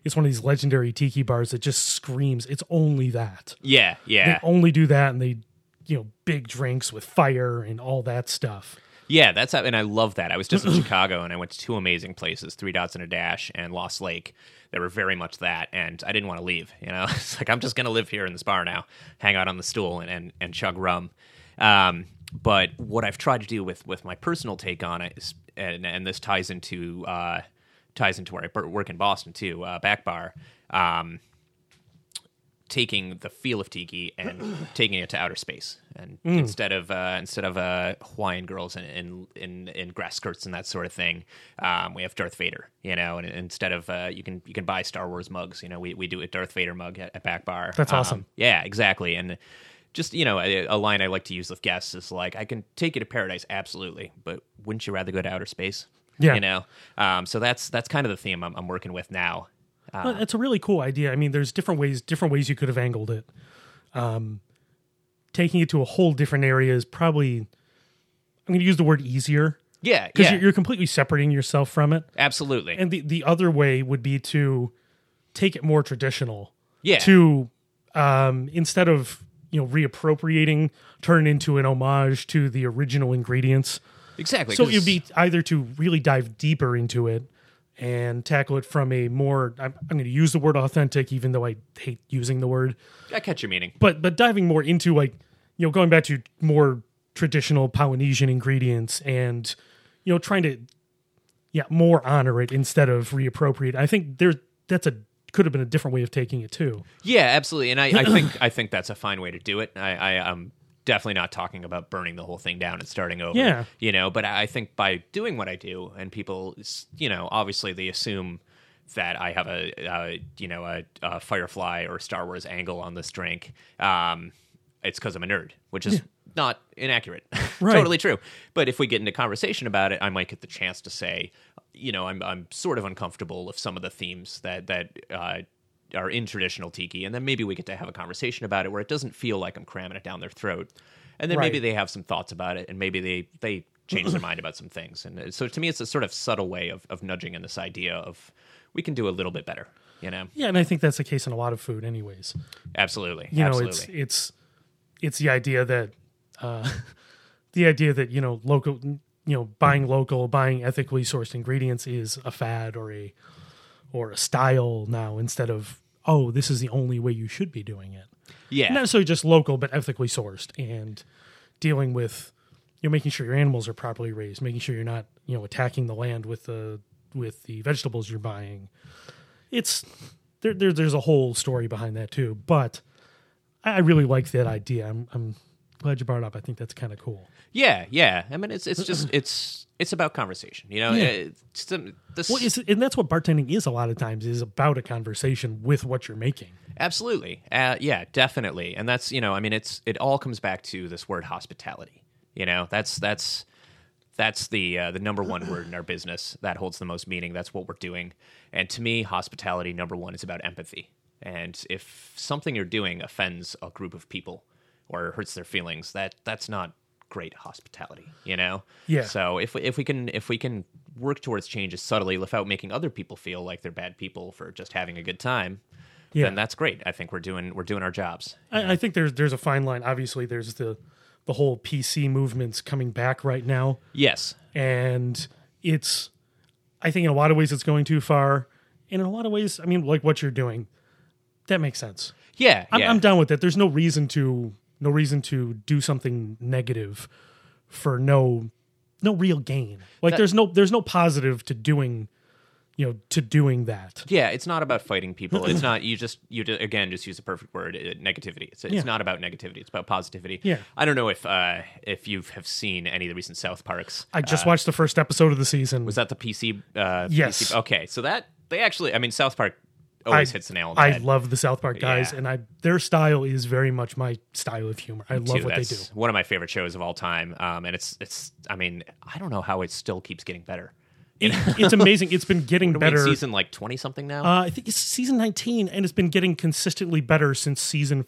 it's one of these legendary tiki bars that just screams it's only that. Yeah, yeah They only do that and they you know big drinks with fire and all that stuff. yeah. That's and I love that. I was just in <clears throat> Chicago and I went to two amazing places: Three Dots and a Dash and Lost Lake. They were very much that, and I didn't want to leave. You know, <laughs> it's like I'm just gonna live here in this bar now, hang out on the stool and and, and chug rum. Um, but what I've tried to do with with my personal take on it is, and, and this ties into uh, ties into where I work in Boston too, uh, back bar. Um, taking the feel of tiki and <clears throat> taking it to outer space and instead of uh, instead of uh, Hawaiian girls in, in in in grass skirts and that sort of thing um, we have Darth Vader you know and instead of uh, you can you can buy Star Wars mugs you know we, we do a Darth Vader mug at, at back bar That's Um, awesome. yeah exactly and just you know a, a line I like to use with guests is like I can take you to paradise absolutely but wouldn't you rather go to outer space Yeah. you know um, so that's that's kind of the theme I'm, I'm working with now Well, it's a really cool idea. I mean, there's different ways different ways you could have angled it. Um, taking it to a whole different area is probably I'm going to use the word easier yeah because yeah you're, you're completely separating yourself from it. absolutely And the the other way would be to take it more traditional Yeah. to um, instead of you know reappropriating, turn into an homage to the original ingredients. exactly. So it'd be either to really dive deeper into it and tackle it from a more I'm, I'm going to use the word authentic, even though I hate using the word, I catch your meaning. but but diving more into like you know going back to more traditional Polynesian ingredients and you know trying to yeah more honor it instead of reappropriate. I think there's that's a could have been a different way of taking it too. Yeah, absolutely. And I, I think <clears throat> I think that's a fine way to do it. I, I am definitely not talking about burning the whole thing down and starting over. Yeah. You know, but I think by doing what I do, and people, you know, obviously they assume that I have a, uh, you know, a, a Firefly or Star Wars angle on this drink. Um, it's because I'm a nerd, which is not inaccurate. <laughs> Right. totally true. But if we get into conversation about it, I might get the chance to say, you know, I'm I'm sort of uncomfortable with some of the themes that that uh, are in traditional tiki, and then maybe we get to have a conversation about it where it doesn't feel like I'm cramming it down their throat, and then maybe they have some thoughts about it, and maybe they they change their mind about some things, and uh, so to me, it's a sort of subtle way of of nudging in this idea of we can do a little bit better. You know, Yeah, and I think that's the case in a lot of food, anyways. absolutely, You know, absolutely. it's it's it's the idea that uh, <laughs> the idea that you know local, you know, buying local, buying ethically sourced ingredients is a fad or a or a style now instead of oh, this is the only way you should be doing it. yeah, Not necessarily just local, but ethically sourced and dealing with you know making sure your animals are properly raised, making sure you're not you know attacking the land with the with the vegetables you're buying. It's there, there there's a whole story behind that too, but I really like that idea. I'm I'm glad you brought it up. I think that's kind of cool. Yeah, yeah. I mean, it's it's just it's it's about conversation. You know, Yeah. It's this, Well, it's, and that's what bartending is a lot of times is about a conversation with what you're making. absolutely. Uh, yeah, definitely. And that's you know, I mean, it's it all comes back to this word hospitality. You know, that's that's that's the uh, the number one word in our business that holds the most meaning. That's what we're doing. And to me, hospitality number one is about empathy. And if something you're doing offends a group of people or hurts their feelings, that that's not great hospitality. You know. Yeah. So if we, if we can if we can work towards changes subtly without making other people feel like they're bad people for just having a good time, Yeah. then that's great. I think we're doing we're doing our jobs. I, I think there's there's a fine line. Obviously, there's the the whole PC movement's coming back right now. Yes. and it's i think in a lot of ways it's going too far and in a lot of ways i mean like what you're doing that makes sense Yeah. I'm, yeah. I'm down with that there's no reason to no reason to do something negative for no no real gain like That- there's no there's no positive to doing you know to doing that Yeah, it's not about fighting people. It's <clears throat> not you just you again just use the perfect word uh, negativity. It's, it's Yeah. not about negativity. It's about positivity. Yeah. I don't know if uh, if you have seen any of the recent South Parks. i just watched the first episode of the season Was that the PC? Uh, Yes. PC? Okay, so that they actually. I mean, South Park always I- hits the nail on the I head. love the South Park guys, Yeah. and I their style is very much my style of humor. I love too. what they do. One of my favorite shows of all time, um, and it's it's. I mean, I don't know how it still keeps getting better. It- it's amazing. It's been <laughs> getting better. season like twenty something now. Uh, I think it's season 19, and it's been getting consistently better since season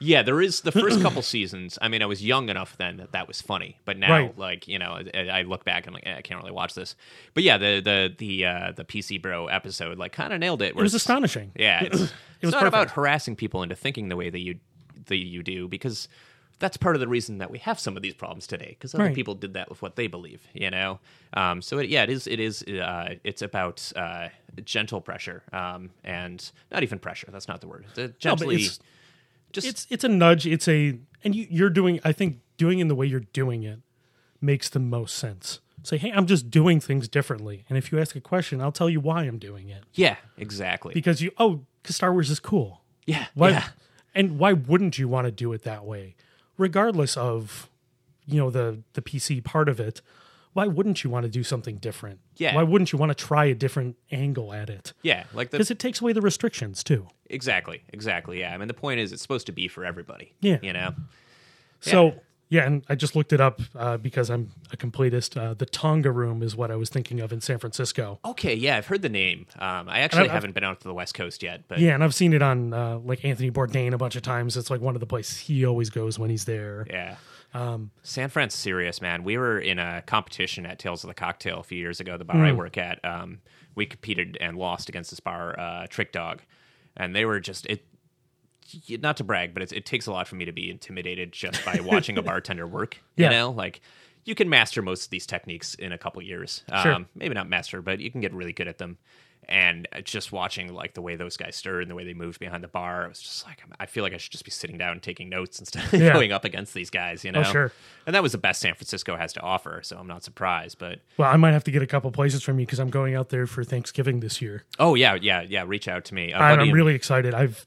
Yeah, there is the first couple <clears throat> seasons. I mean, I was young enough then that that was funny, but now, Right. like you know, I, I look back and I'm like, eh, I can't really watch this. But yeah, the the the uh, the PC Bro episode like kind of nailed it. It was astonishing. Yeah, <clears throat> it's, it's was not about harassing people into thinking the way that you that you do because that's part of the reason that we have some of these problems today because other Right. people did that with what they believe, you know. Um, so it, yeah, it is. It is. Uh, it's about uh, gentle pressure um, and not even pressure. That's not the word. The No, it's just it's it's a nudge. It's a and you, you're doing. I think doing in the way you're doing it makes the most sense. Say, hey, I'm just doing things differently, and if you ask a question, I'll tell you why I'm doing it yeah, exactly. because you oh, because Star Wars is cool. Yeah. Why, Yeah. And why wouldn't you want to do it that way, regardless of you know the the PC part of it? Why wouldn't you want to do something different? Yeah. Why wouldn't you want to try a different angle at it? Yeah. Like Because it takes away the restrictions too. Exactly, exactly. Yeah. I mean, the point is, it's supposed to be for everybody. Yeah. You know. So yeah, and I just looked it up uh, because I'm a completist. Uh, the Tonga Room is what I was thinking of in San Francisco. Okay. Yeah, I've heard the name. Um, I actually haven't been out to the West Coast yet, but Yeah, and I've seen it on uh, like Anthony Bourdain a bunch of times. It's like one of the places he always goes when he's there. yeah. Um, San Fran's serious, man. We were in a competition at Tales of the Cocktail a few years ago, the bar I work at. Um, we competed and lost against this bar, uh, Trick Dog, and they were just it. Not to brag, but it's, it takes a lot for me to be intimidated just by watching a <laughs> bartender work. Yeah. You know, like you can master most of these techniques in a couple years. Sure. Um, maybe not master, but you can get really good at them. And just watching like the way those guys stirred and the way they moved behind the bar, it was just like I feel like I should just be sitting down and taking notes instead of <laughs> Yeah. going up against these guys. You oh, know, Oh, sure. and that was the best San Francisco has to offer, so I'm not surprised. But Well, I might have to get a couple places from you because I'm going out there for Thanksgiving this year. oh yeah, yeah, yeah. Reach out to me. Uh, a I'm, I'm really excited. I've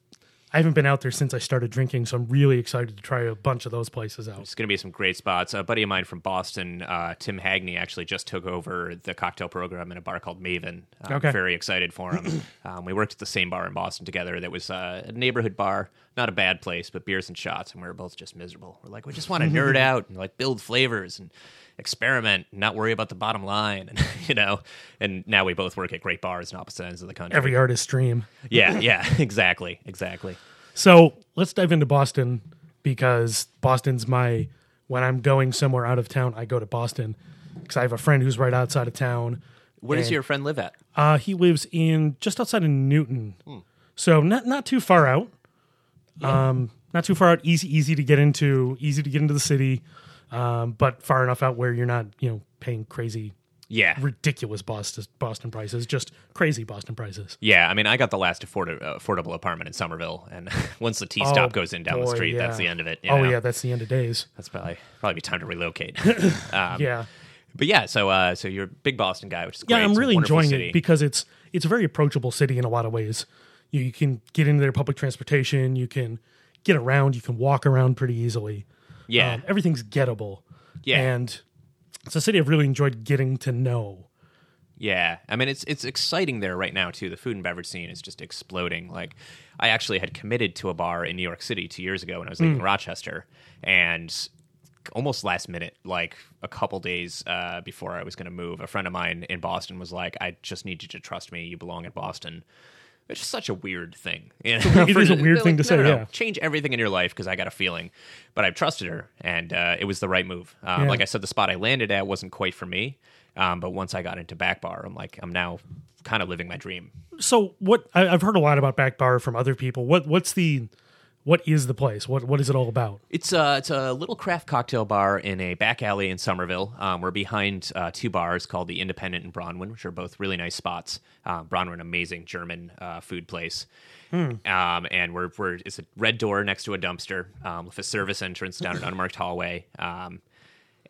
I haven't been out there since I started drinking, so I'm really excited to try a bunch of those places out. It's going to be some great spots. A buddy of mine from Boston, uh, Tim Hagney, actually just took over the cocktail program in a bar called Maven. I'm Okay. very excited for him. <clears throat> um, we worked at the same bar in Boston together. That was uh, a neighborhood bar, not a bad place, but beers and shots, and we were both just miserable. We're like, we just want to <laughs> nerd out and like build flavors and experiment, not worry about the bottom line, and <laughs> you know. And now we both work at great bars in opposite ends of the country. Every artist dream. <laughs> yeah, yeah, <laughs> exactly, exactly. So let's dive into Boston because Boston's my when I'm going somewhere out of town, I go to Boston because I have a friend who's right outside of town. Where does And- your friend live at? Uh, he lives in just outside of Newton, Hmm. so not not too far out. Um, not too far out. Easy easy to get into. Easy to get into the city, um, but far enough out where you're not you know paying crazy, Yeah, ridiculous Boston Boston prices. Just crazy Boston prices. Yeah, I mean, I got the last afford- affordable apartment in Somerville, and <laughs> once the T Oh, stop goes in down the boy, street, that's the end of it. Oh know? yeah, that's the end of days. that's probably probably be time to relocate. <laughs> um, yeah. but yeah, so uh, so you're a big Boston guy, which is great. Yeah, I'm really enjoying city. it because it's it's a very approachable city in a lot of ways. You, you can get into their public transportation, you can get around, you can walk around pretty easily. Yeah, Um, everything's gettable. Yeah. and it's a city I've really enjoyed getting to know. Yeah, I mean it's it's exciting there right now too. The food and beverage scene is just exploding. Like, I actually had committed to a bar in New York City two years ago when I was living in Rochester, and almost last minute, like a couple days uh, before I was going to move, a friend of mine in Boston was like, "I just need you to trust me. You belong in Boston." It's just such a weird thing. <laughs> You know? It is a weird thing to say, "No, no, no, yeah. Change everything in your life because I got a feeling. But I've trusted her, and uh, it was the right move. Um, Yeah. Like I said, the spot I landed at wasn't quite for me. Um, but once I got into back bar, I'm like, I'm now kind of living my dream. So, what I, I've heard a lot about Back Bar from other people. What what's the what is the place? What what is it all about? It's a it's a little craft cocktail bar in a back alley in Somerville. Um, we're behind uh, two bars called the Independent and Bronwyn, which are both really nice spots. Um, Bronwyn, amazing German uh, food place. Um, and we're we're it's a red door next to a dumpster um, with a service entrance down an <laughs> unmarked hallway. Um,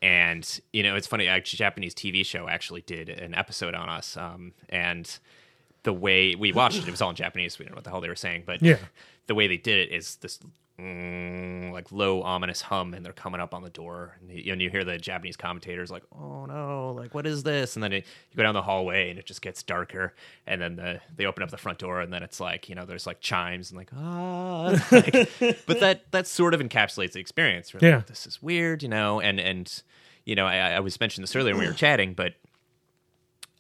and you know, it's funny. A Japanese TV show actually did an episode on us, um, and the way we watched it, it was all in Japanese. We don't know what the hell they were saying, but Yeah. the way they did it is this mm, like low ominous hum, and they're coming up on the door, and you, you hear the Japanese commentators like, "Oh no, like what is this?" And then it, you go down the hallway, and it just gets darker, and then the they open up the front door, and then it's like you know there's like chimes and like ah, <laughs> like, but that that sort of encapsulates the experience. Like, Yeah. this is weird, you know, and and you know I, I was mentioning this earlier when we were chatting, but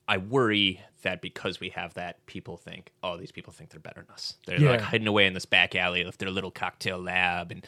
I worry that because we have that, people think, oh, these people think they're better than us. They're like hiding away in this back alley with their little cocktail lab, and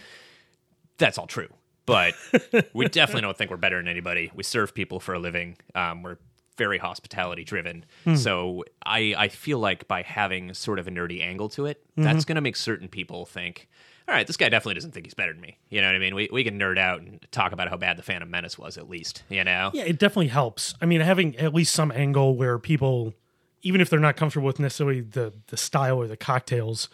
that's all true. But <laughs> we definitely don't think we're better than anybody. We serve people for a living. Um, we're very hospitality driven. So I, I feel like by having sort of a nerdy angle to it, that's going to make certain people think, all right, this guy definitely doesn't think he's better than me. You know what I mean? We, we can nerd out and talk about how bad the Phantom Menace was, at least. You know? Yeah, it definitely helps. I mean, having at least some angle where people, even if they're not comfortable with necessarily the the style or the cocktails,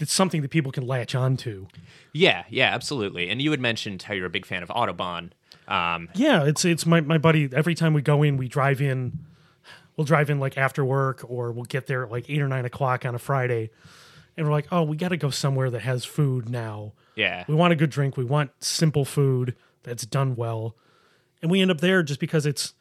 it's something that people can latch onto. Yeah, yeah, absolutely. And you had mentioned how you're a big fan of Audubon. Um, Yeah, it's it's my my buddy. Every time we go in, we drive in. We'll drive in like after work, or we'll get there at like eight or nine o'clock on a Friday, and we're like, oh, we got to go somewhere that has food now. yeah, We want a good drink. We want simple food that's done well, and we end up there just because it's.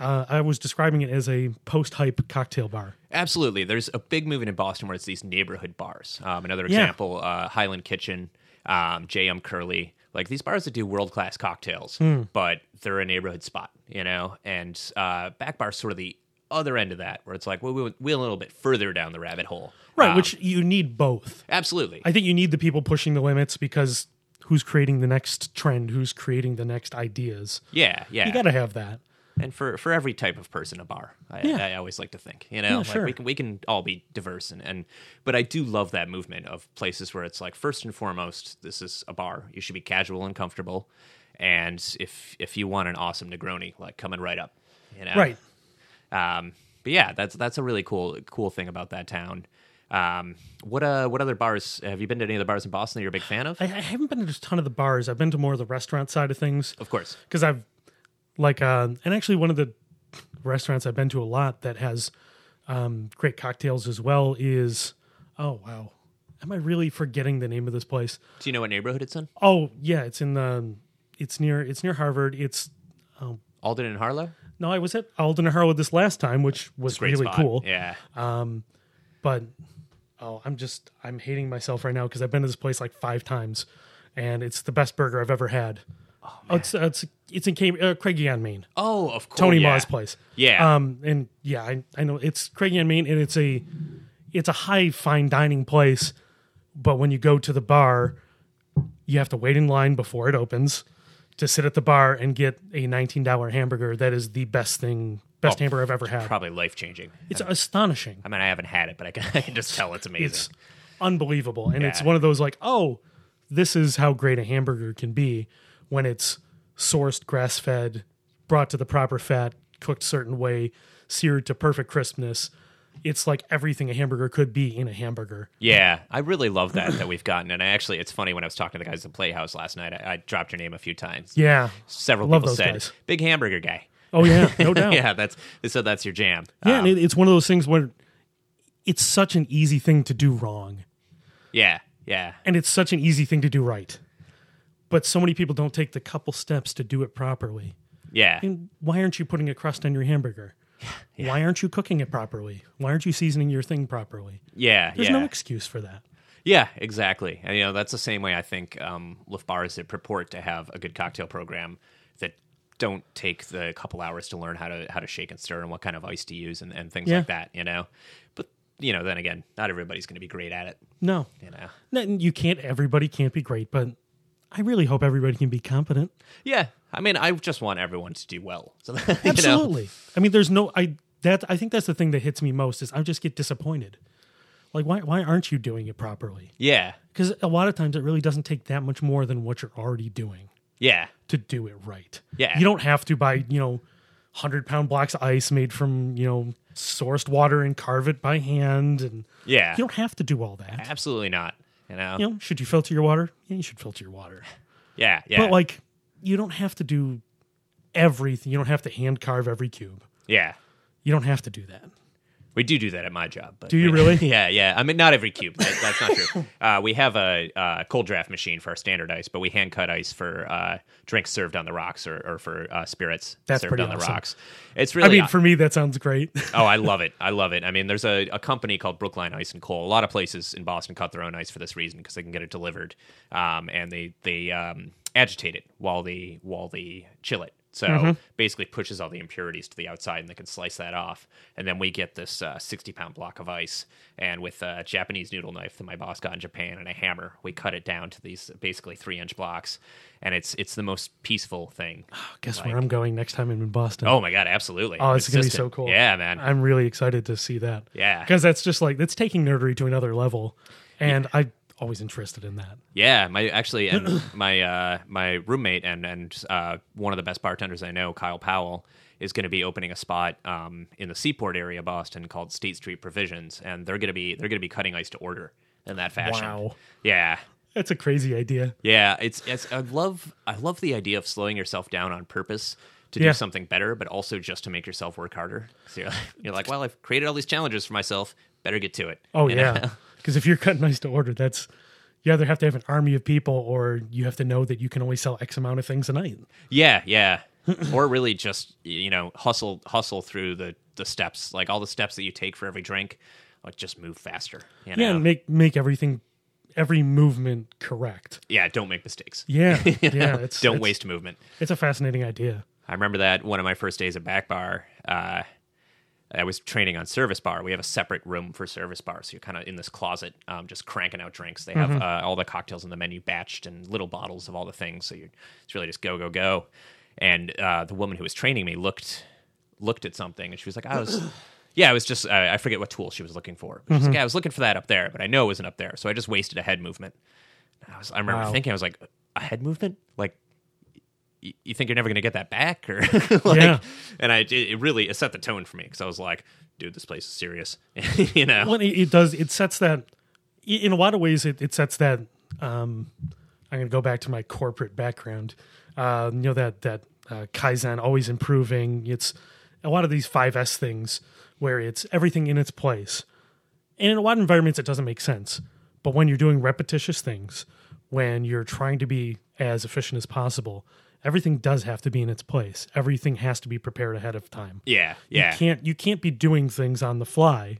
Uh, I was describing it as a post-hype cocktail bar. absolutely. There's a big movement in Boston where it's these neighborhood bars. Um, another Yeah. example, uh, Highland Kitchen, um, JM Curley. Like these bars that do world class cocktails, Hmm. but they're a neighborhood spot, you know? And uh, back bar's sort of the other end of that, where it's like, well, we're, we're a little bit further down the rabbit hole. Right, Um, which you need both. absolutely. I think you need the people pushing the limits because who's creating the next trend, who's creating the next ideas. Yeah, yeah. You got to have that. and for for every type of person a bar i, Yeah. I always like to think you know Yeah, like sure. we can we can all be diverse and, and but i do love that movement of places where it's like first and foremost this is a bar you should be casual and comfortable and if if you want an awesome negroni like coming right up you know Right. Um but yeah that's that's a really cool cool thing about that town um what uh what other bars have you been to any of the bars in boston that you're a big fan of I, I haven't been to a ton of the bars. I've been to more of the restaurant side of things. of course because I've like uh, and actually one of the restaurants I've been to a lot that has um, great cocktails as well is oh wow am I really forgetting the name of this place? do you know what neighborhood it's in Oh yeah, it's in the it's near it's near Harvard. It's alden and harlow no, I was at Alden and Harlow this last time, which was really spot. cool. yeah But oh, I'm just I'm hating myself right now because I've been to this place like five times, and it's the best burger I've ever had. Oh, it's it's it's in Cam- uh, Craigie on Main. oh of course Tony yeah. Ma's place. Yeah. Um, and yeah, I, I know it's Craigie on Main, and it's a it's a high fine dining place. But when you go to the bar, you have to wait in line before it opens to sit at the bar and get a nineteen dollar hamburger. That is the best thing, best Oh, hamburger I've ever had. probably life changing It's astonishing. I mean, I haven't had it, but I can, <laughs> I can just tell it's amazing. It's unbelievable, and it's one of those like, oh, this is how great a hamburger can be when it's sourced, grass fed, brought to the proper fat, cooked certain way, seared to perfect crispness. It's like everything a hamburger could be in a hamburger. yeah, I really love that that we've gotten. And I actually, it's funny when I was talking to the guys at the Playhouse last night. I, I dropped your name a few times. Yeah, Several people said, guys. "Big hamburger guy." Oh yeah, no <laughs> doubt. yeah, that's they said that's your jam. Yeah, Um, and it, it's one of those things where it's such an easy thing to do wrong, yeah, yeah, and it's such an easy thing to do right. But so many people don't take the couple steps to do it properly. yeah, And why aren't you putting a crust on your hamburger? Why aren't you cooking it properly? Why aren't you seasoning your thing properly? yeah, There's yeah. no excuse for that. Yeah, exactly. And you know, that's the same way I think um, Lift bars that purport to have a good cocktail program that don't take the couple hours to learn how to how to shake and stir and what kind of ice to use and, and things Yeah. like that. You know, but you know, then again, not everybody's going to be great at it. No, You know. No, you can't. Everybody can't be great, but I really hope everybody can be competent. Yeah, I mean, I just want everyone to do well. <laughs> So know? Absolutely. I mean, there's no. I that I think that's the thing that hits me most is I just get disappointed. Like, why why aren't you doing it properly? Yeah, Because a lot of times it really doesn't take that much more than what you're already doing yeah, to do it right. Yeah. You don't have to buy, you know, 100 pound blocks of ice made from, you know, sourced water and carve it by hand. And yeah. you don't have to do all that. Absolutely not. You know. You know, should you filter your water? Yeah, you should filter your water. <laughs> Yeah, yeah, But like, you don't have to do everything. You don't have to hand carve every cube. yeah. You don't have to do that. We do do that at my job. But Do you really? <laughs> yeah, yeah. I mean, not every cube. That, that's not true. <laughs> Uh, we have a, uh Kold-Draft machine for our standard ice, but we hand cut ice for uh, drinks served on the rocks or, or for uh, spirits That's served on the rocks. It's really. I mean, for me, that sounds great. <laughs> oh, I love it. I love it. I mean, there's a, a company called Brookline Ice and Coal. A lot of places in Boston cut their own ice for this reason because they can get it delivered, um, and they they um, agitate it while they while they chill it. So Mm-hmm. basically, pushes all the impurities to the outside, and they can slice that off. And then we get this uh, 60 pound block of ice, and with a Japanese noodle knife that my boss got in Japan and a hammer, we cut it down to these basically three inch blocks, and it's it's the most peaceful thing. <sighs> Guess Like- where I'm going next time I'm in Boston. Oh my god, absolutely! Oh, it's going to be so cool. Yeah, man. I'm really excited to see that. Yeah. Because that's just like, that's taking nerdery to another level. And I'm always interested in that. Yeah, my actually, and <clears throat> my uh, my roommate and and uh, one of the best bartenders I know, Kyle Powell, is going to be opening a spot um, in the Seaport area, of Boston, called State Street Provisions, and they're going to be they're going to be cutting ice to order in that fashion. Wow. Yeah, That's a crazy idea. yeah. It's, it's I love I love the idea of slowing yourself down on purpose to Yeah. do something better, but also just to make yourself work harder. So you're, you're like, <laughs> well, I've created all these challenges for myself. Better get to it. Oh, You yeah. <laughs> Because if you're cutting ice to order, that's, you either have to have an army of people or you have to know that you can only sell X amount of things a night. Yeah, yeah. <laughs> or really just you know hustle hustle through the the steps, like all the steps that you take for every drink. Like just move faster. You know? Yeah, and make make everything, every movement correct. yeah. Don't make mistakes. Yeah, yeah. <laughs> It's, don't it's- waste movement. It's a fascinating idea. I remember that one of my first days at Back Bar. Uh, I was training on service bar. We have a separate room for service bar, so you're kind of in this closet, um, just cranking out drinks. They have uh, all the cocktails in the menu batched and little bottles of all the things. So you're, it's really just go go go. And uh, the woman who was training me looked looked at something, and she was like, "I was." <clears throat> Yeah, I was just, I I forget what tool she was looking for. But she's like, yeah, I was looking for that up there, but I know it wasn't up there. So I just wasted a head movement. I, was, I remember Wow. thinking, I was like, a head movement? Like, you think you're never going to get that back? Or, <laughs> like, Yeah. and I, it it really, it set the tone for me because I was like, dude, this place is serious. <laughs> you know? Well, it, it does. It sets that. In a lot of ways, it, it sets that. Um, I'm going to go back to my corporate background. Uh, you know that that uh, kaizen, always improving. It's a lot of these 5S things where it's everything in its place. And in a lot of environments, it doesn't make sense. But when you're doing repetitious things, when you're trying to be as efficient as possible, everything does have to be in its place. Everything has to be prepared ahead of time. Yeah, yeah. You can't you can't be doing things on the fly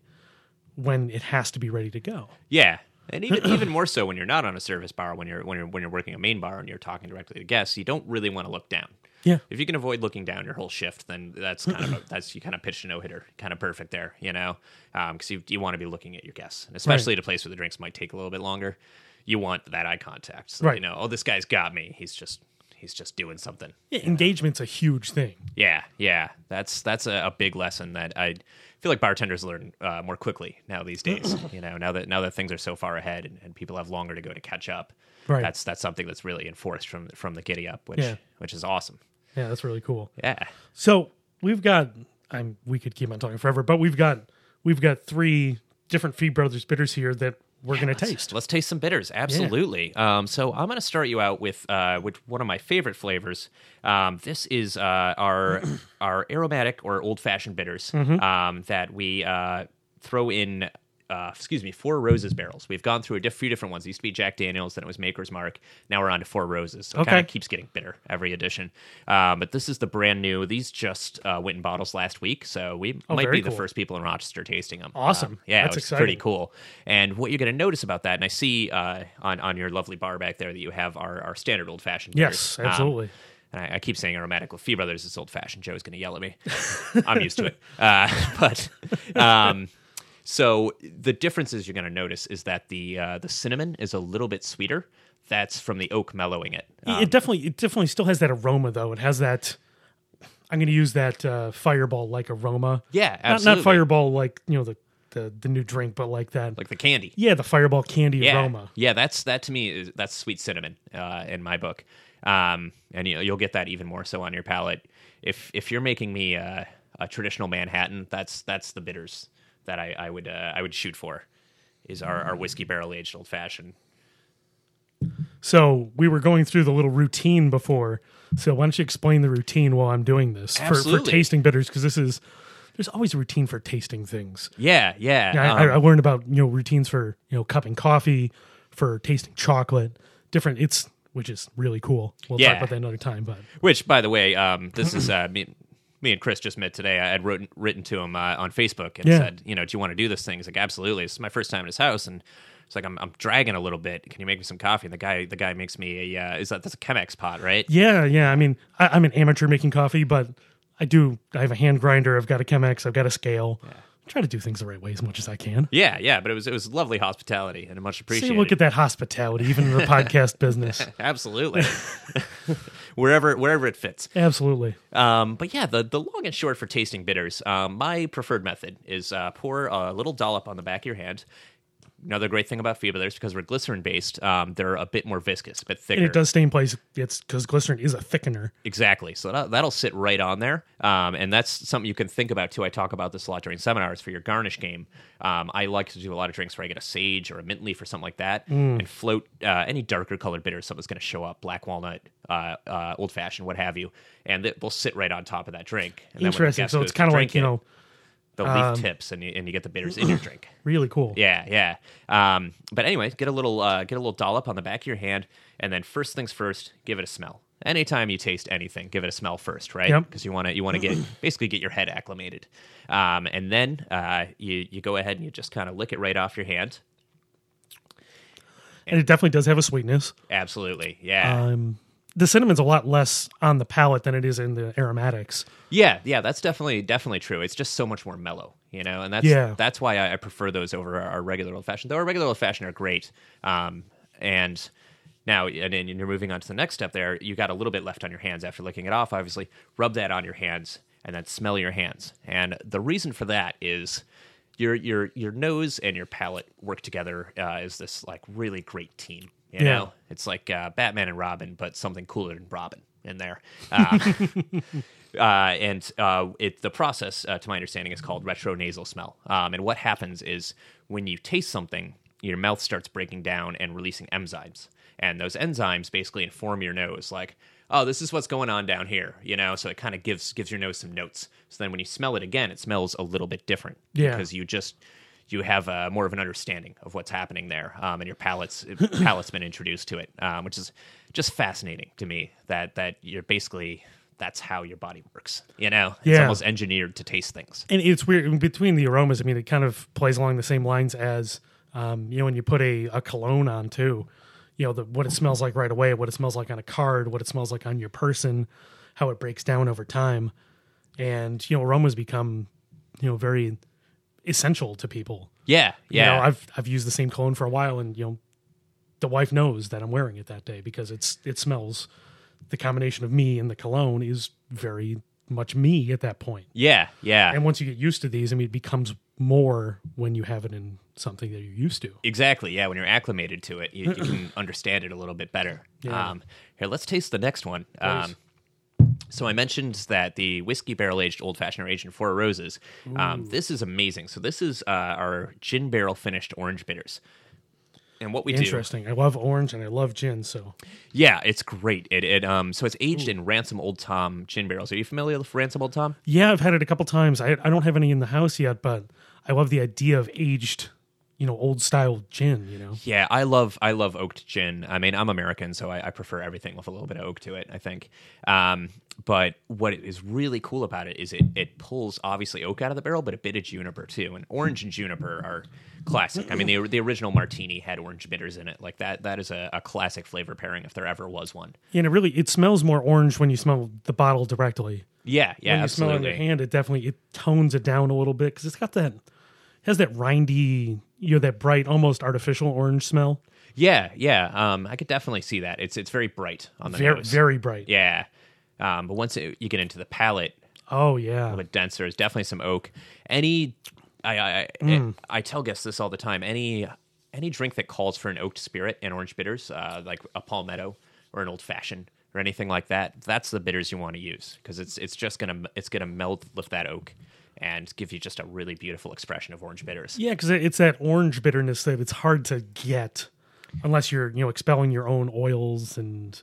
when it has to be ready to go. Yeah, and even <clears throat> even more so when you're not on a service bar, when you're when you're when you're working a main bar and you're talking directly to guests, you don't really want to look down. Yeah. If you can avoid looking down your whole shift, then that's kind of a, <clears throat> that's you kind of pitched a no hitter, kind of perfect there, you know, um, because you you want to be looking at your guests, and especially at a place where the drinks might take a little bit longer. You want that eye contact, so Right. you know, oh, this guy's got me. He's just he's just doing something. Yeah, engagement's a huge thing. Yeah, yeah, that's that's a, a big lesson that I feel like bartenders learn uh, more quickly now these days. <clears throat> you know, now that now that things are so far ahead and, and people have longer to go to catch up. Right. That's that's something that's really enforced from from the giddy up, which Yeah. which is awesome. Yeah, that's really cool. Yeah, So we've got I'm we could keep on talking forever, but we've got we've got three different Fee Brothers bitters here that we're gonna let's- taste. Let's taste some bitters. Absolutely. Um, so I'm going to start you out with uh, with one of my favorite flavors. Um, this is uh, our <clears throat> our aromatic or old fashioned bitters Mm-hmm. um, that we uh, throw in. Uh, excuse me, Four Roses barrels. We've gone through a few different ones. It used to be Jack Daniels, then it was Maker's Mark. Now we're on to Four Roses. So it Okay. kind of keeps getting bitter every edition. Um, but this is the brand new. These just uh, went in bottles last week, so we Oh, might be the first people in Rochester tasting them. Awesome. Um, yeah, That's it's pretty cool. And what you're going to notice about that, and I see uh, on on your lovely bar back there that you have our, our standard old fashioned. Yes, absolutely. and I, I keep saying aromatic with Fee Brothers. is old fashioned. Joe's going to yell at me. <laughs> I'm used to it. Uh, <laughs> but um, so the differences you're going to notice is that the uh, the cinnamon is a little bit sweeter. That's from the oak mellowing it. Um, it definitely it definitely still has that aroma though. It has that I'm gonna use that uh, fireball like aroma. yeah, Not absolutely. not fireball like, you know, the, the the new drink, but like that like the candy. Yeah, the fireball candy yeah, aroma. Yeah, that's that to me is that's sweet cinnamon uh, in my book, um, and you, you'll get that even more so on your palate if if you're making me a, a traditional Manhattan. That's that's the bitters that I, I would uh, I would shoot for is our, our whiskey barrel aged old fashioned. So we were going through the little routine before. So why don't you explain the routine while I'm doing this for, for tasting bitters? Because this is there's always a routine for tasting things. Yeah, yeah, I, um, I, I learned about you know routines for you know cupping coffee, for tasting chocolate, different. It's which is really cool. We'll Yeah. talk about that another time. But Which, by the way, um, this is uh, me. Me and Chris just met today. I had written, written to him uh, on Facebook and Yeah. said, "You know, do you want to do this thing?" He's like, "Absolutely." This is my first time at his house, and it's like, "I'm, I'm dragging a little bit. Can you make me some coffee?" And the guy, the guy makes me a. Uh, is that that's a Chemex pot, right? yeah, yeah. I mean, I, I'm an amateur making coffee, but I do. I have a hand grinder. I've got a Chemex. I've got a scale. I try to do things the right way as much as I can. Yeah, yeah. But it was it was lovely hospitality and much See, appreciated. look at that hospitality, even in the <laughs> podcast business. Absolutely. <laughs> wherever wherever it fits. Absolutely. Um, but yeah, the, the long and short for tasting bitters, um, my preferred method is uh, pour a little dollop on the back of your hand. Another great thing about Fee Brothers, because we're glycerin based, um, they're a bit more viscous, a bit thicker. And it does stay in place. It's because glycerin is a thickener. Exactly. So that, that'll sit right on there. Um, and that's something you can think about too. I talk about this a lot during seminars for your garnish game. Um, I like to do a lot of drinks where I get a sage or a mint leaf or something like that Mm. and float uh, any darker colored bitters. Something's going to show up black walnut, uh, uh, old fashioned, what have you. And they- they'll sit right on top of that drink. And then when the Interesting. So it's kind of like, you know, the leaf tips and you, and you get the bitters in your <clears throat> drink. really cool. Yeah, yeah. Um, but anyway, get a little uh, get a little dollop on the back of your hand, and then first things first, give it a smell. Anytime you taste anything, give it a smell first, right? Yep. Because you want to you want to get <clears throat> basically get your head acclimated, um, and then uh, you you go ahead and you just kind of lick it right off your hand. And it definitely does have a sweetness. Absolutely, yeah. Um, the cinnamon's a lot less on the palate than it is in the aromatics. Yeah, yeah, that's definitely definitely true. It's just so much more mellow, you know, and that's Yeah. that's why I, I prefer those over our, our regular old fashioned. Though our regular old fashioned are great, um, and now and then you're moving on to the next step. There, you got a little bit left on your hands after licking it off. Obviously, rub that on your hands and then smell your hands. And the reason for that is your your your nose and your palate work together uh, as this like really great team. You Yeah. know, it's like uh, Batman and Robin, but something cooler than Robin in there. Uh, <laughs> uh, and uh, it the process, uh, to my understanding, is called retronasal smell. Um, and what happens is when you taste something, your mouth starts breaking down and releasing enzymes, and those enzymes basically inform your nose, like, oh, this is what's going on down here, you know. So it kind of gives gives your nose some notes. So then when you smell it again, it smells a little bit different Yeah. because you just you have uh, more of an understanding of what's happening there, um, and your palate's <clears throat> palate's been introduced to it, um, which is just fascinating to me. That that you're basically that's how your body works. You know, it's Yeah. almost engineered to taste things. And it's weird in between the aromas. I mean, it kind of plays along the same lines as um, you know when you put a, a cologne on too. You know the, what it smells like right away, what it smells like on a card, what it smells like on your person, how it breaks down over time, and you know aromas become you know very essential to people. Yeah, You yeah, know, I've I've used the same cologne for a while, and you know, the wife knows that I'm wearing it that day because it's it smells. The combination of me and the cologne is very much me at that point. yeah, yeah. And once you get used to these, I mean, it becomes more when you have it in something that you're used to. Exactly. Yeah, when you're acclimated to it, you, you can <clears throat> understand it a little bit better. Yeah. Um, here, let's taste the next one. Um, so I mentioned that the whiskey barrel aged old fashioned are aged in four roses. Um, this is amazing. So this is uh, our gin barrel finished orange bitters. And what we do, Interesting. I love orange and I love gin, so yeah, it's great. It, it um, so it's aged in Ransom Old Tom gin barrels. Are you familiar with Ransom Old Tom? yeah, I've had it a couple times. I I don't have any in the house yet, but I love the idea of aged, you know, old style gin. You know, Yeah, I love I love oaked gin. I mean, I'm American, so I, I prefer everything with a little bit of oak to it. I think, um, but what is really cool about it is it it pulls obviously oak out of the barrel, but a bit of juniper too. And orange and juniper are classic. I mean, the the original martini had orange bitters in it. Like that that is a, a classic flavor pairing if there ever was one. yeah, and it really it smells more orange when you smell the bottle directly. Yeah, yeah, when you smell it in your hand, it definitely it tones it down a little bit because it's got that has that rindy, you know, that bright, almost artificial orange smell. Yeah, yeah. Um, I could definitely see that. It's it's very bright on the Very, nose. very bright. yeah. Um, but once it, you get into the palate, Oh yeah. a little bit denser. There's definitely some oak. Any, I I, I, Mm. I tell guests this all the time. Any any drink that calls for an oaked spirit and orange bitters, uh, like a palmetto or an old fashioned or anything like that, that's the bitters you want to use because it's it's just gonna it's gonna melt lift that oak and give you just a really beautiful expression of orange bitters. Yeah, because it's that orange bitterness that it's hard to get unless you're you know expelling your own oils and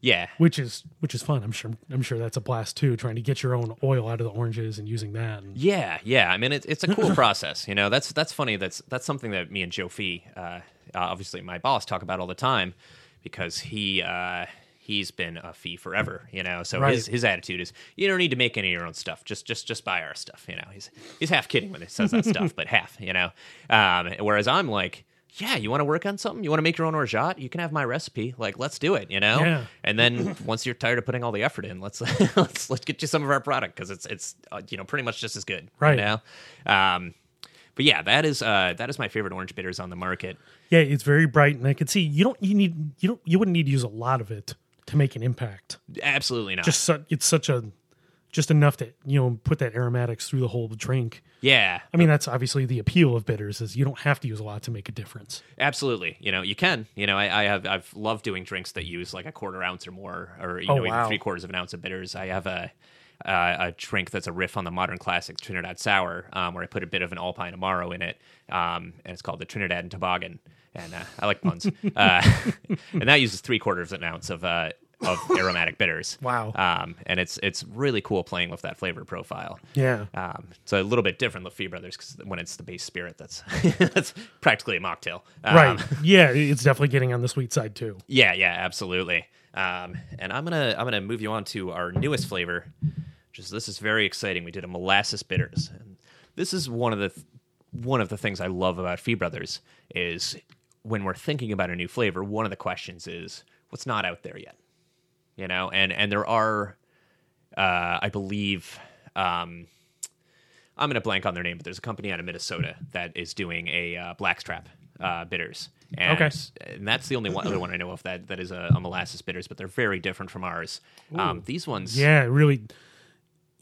Yeah, which is which is fun. I'm sure I'm sure that's a blast too, trying to get your own oil out of the oranges and using that. And, Yeah, yeah. I mean, it's it's a cool <laughs> process. You know, that's that's funny. That's that's something that me and Joe Fee, uh, uh, obviously my boss, talk about all the time because he uh, he's been a fee forever. You know, so his Right. his attitude is you don't need to make any of your own stuff. Just just just buy our stuff. You know, he's he's half kidding when he says that stuff, <laughs> but half. You know, um, whereas I'm like. Yeah, you want to work on something? You want to make your own orgeat? You can have my recipe. Like, let's do it. You know. Yeah. And then <laughs> once you're tired of putting all the effort in, let's <laughs> let's let's get you some of our product because it's it's uh, you know pretty much just as good Right. now. Um, but yeah, that is uh, that is my favorite orange bitters on the market. yeah, it's very bright, and I can see you don't you need you don't you wouldn't need to use a lot of it to make an impact. Absolutely not. Just su- it's such a just enough to you know put that aromatics through the whole drink. yeah, I mean, that's obviously the appeal of bitters is you don't have to use a lot to make a difference. absolutely. You know, you can. You know, I, I have I've loved doing drinks that use like a quarter ounce or more, or you Oh, know, wow. even three quarters of an ounce of bitters. I have a uh, a drink that's a riff on the modern classic Trinidad Sour, um, where I put a bit of an Alpine Amaro in it, um, and it's called the Trinidad and Toboggan. And uh, I like puns. <laughs> uh, <laughs> and that uses three quarters of an ounce of uh, of <laughs> aromatic bitters. Wow. Um, and it's it's really cool playing with that flavor profile. Yeah. Um, so a little bit different with Fee Brothers because when it's the base spirit, that's that's practically a mocktail. Um, right. Yeah, it's definitely getting on the sweet side too. Yeah, yeah, absolutely. Um, and I'm gonna I'm gonna move you on to our newest flavor. Just this is very exciting. We did a molasses bitters, and this is one of the th- one of the things I love about Fee Brothers is when we're thinking about a new flavor. One of the questions is what's not out there yet. You know, and and there are, uh, I believe, um, I'm going to blank on their name, but there's a company out of Minnesota that is doing a uh, blackstrap uh, bitters. And, Okay. and that's the only one, other one I know of that, that is a, a molasses bitters, but they're very different from ours. Um, these ones, Yeah, really.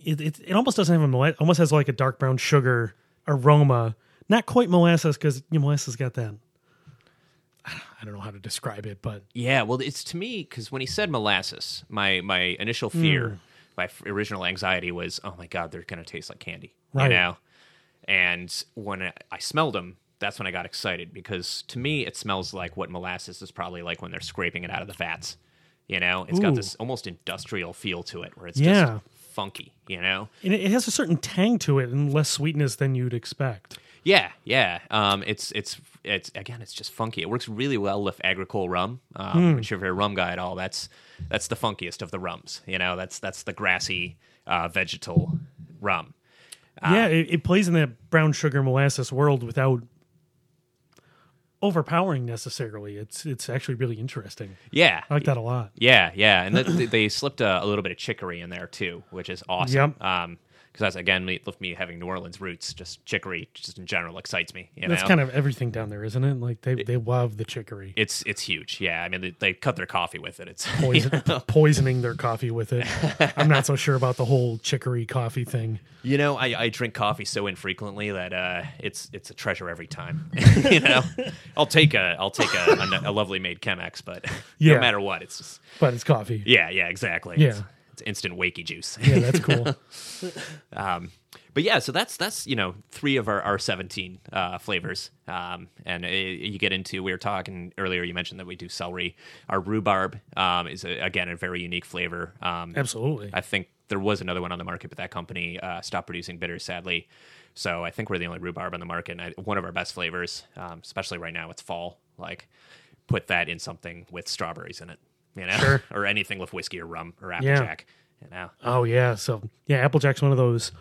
It, it it almost doesn't have a molasses. Almost has like a dark brown sugar aroma. Not quite molasses because you know, molasses got that. I don't know how to describe it, but Yeah, well, it's to me because when he said molasses, my my initial fear, my original anxiety was, oh my god, they're gonna taste like candy, Right. you know. And when I, smelled them, that's when I got excited because to me it smells like what molasses is probably like when they're scraping it out of the vats. You know, it's Ooh. got this almost industrial feel to it, where it's Yeah. just funky. You know, and it, it has a certain tang to it and less sweetness than you'd expect. Yeah, yeah. Um, it's it's it's again, it's just funky. It works really well with agricole rum. Um, If you're a rum guy at all, that's that's the funkiest of the rums. You know, that's that's the grassy uh, vegetal rum. yeah, it, it plays in that brown sugar molasses world without overpowering necessarily. It's it's actually really interesting. Yeah, I like that a lot. yeah, yeah. And th- they slipped a, a little bit of chicory in there too, which is awesome. Yep. Um, because that's again me, me having New Orleans roots, just chicory, just in general, excites me. You That's know? kind of everything down there, isn't it? Like they they love the chicory. it's it's huge. Yeah, I mean they, they cut their coffee with it. It's <laughs> Poison, poisoning their coffee with it. I'm not so <laughs> sure about the whole chicory coffee thing. You know, I, I drink coffee so infrequently that uh, it's it's a treasure every time. <laughs> you know, I'll take a I'll take a, a, a lovely made Chemex, but Yeah. no matter what, it's just But it's coffee. yeah, yeah, exactly. Yeah. it's, it's instant wakey juice. Yeah, that's cool. <laughs> um, but yeah, so that's that's you know three of our, our seventeen uh, flavors, um, and uh, you get into we were talking earlier. You mentioned that we do celery. Our rhubarb um, is a, again a very unique flavor. Um, Absolutely. I think there was another one on the market, but that company uh, stopped producing bitters, sadly. So I think we're the only rhubarb on the market, and I, one of our best flavors, um, especially right now. It's fall. Like, put that in something with strawberries in it, you know, Sure. <laughs> or anything with whiskey or rum or Yeah. applejack. You know, Oh yeah, so yeah, Applejack's one of those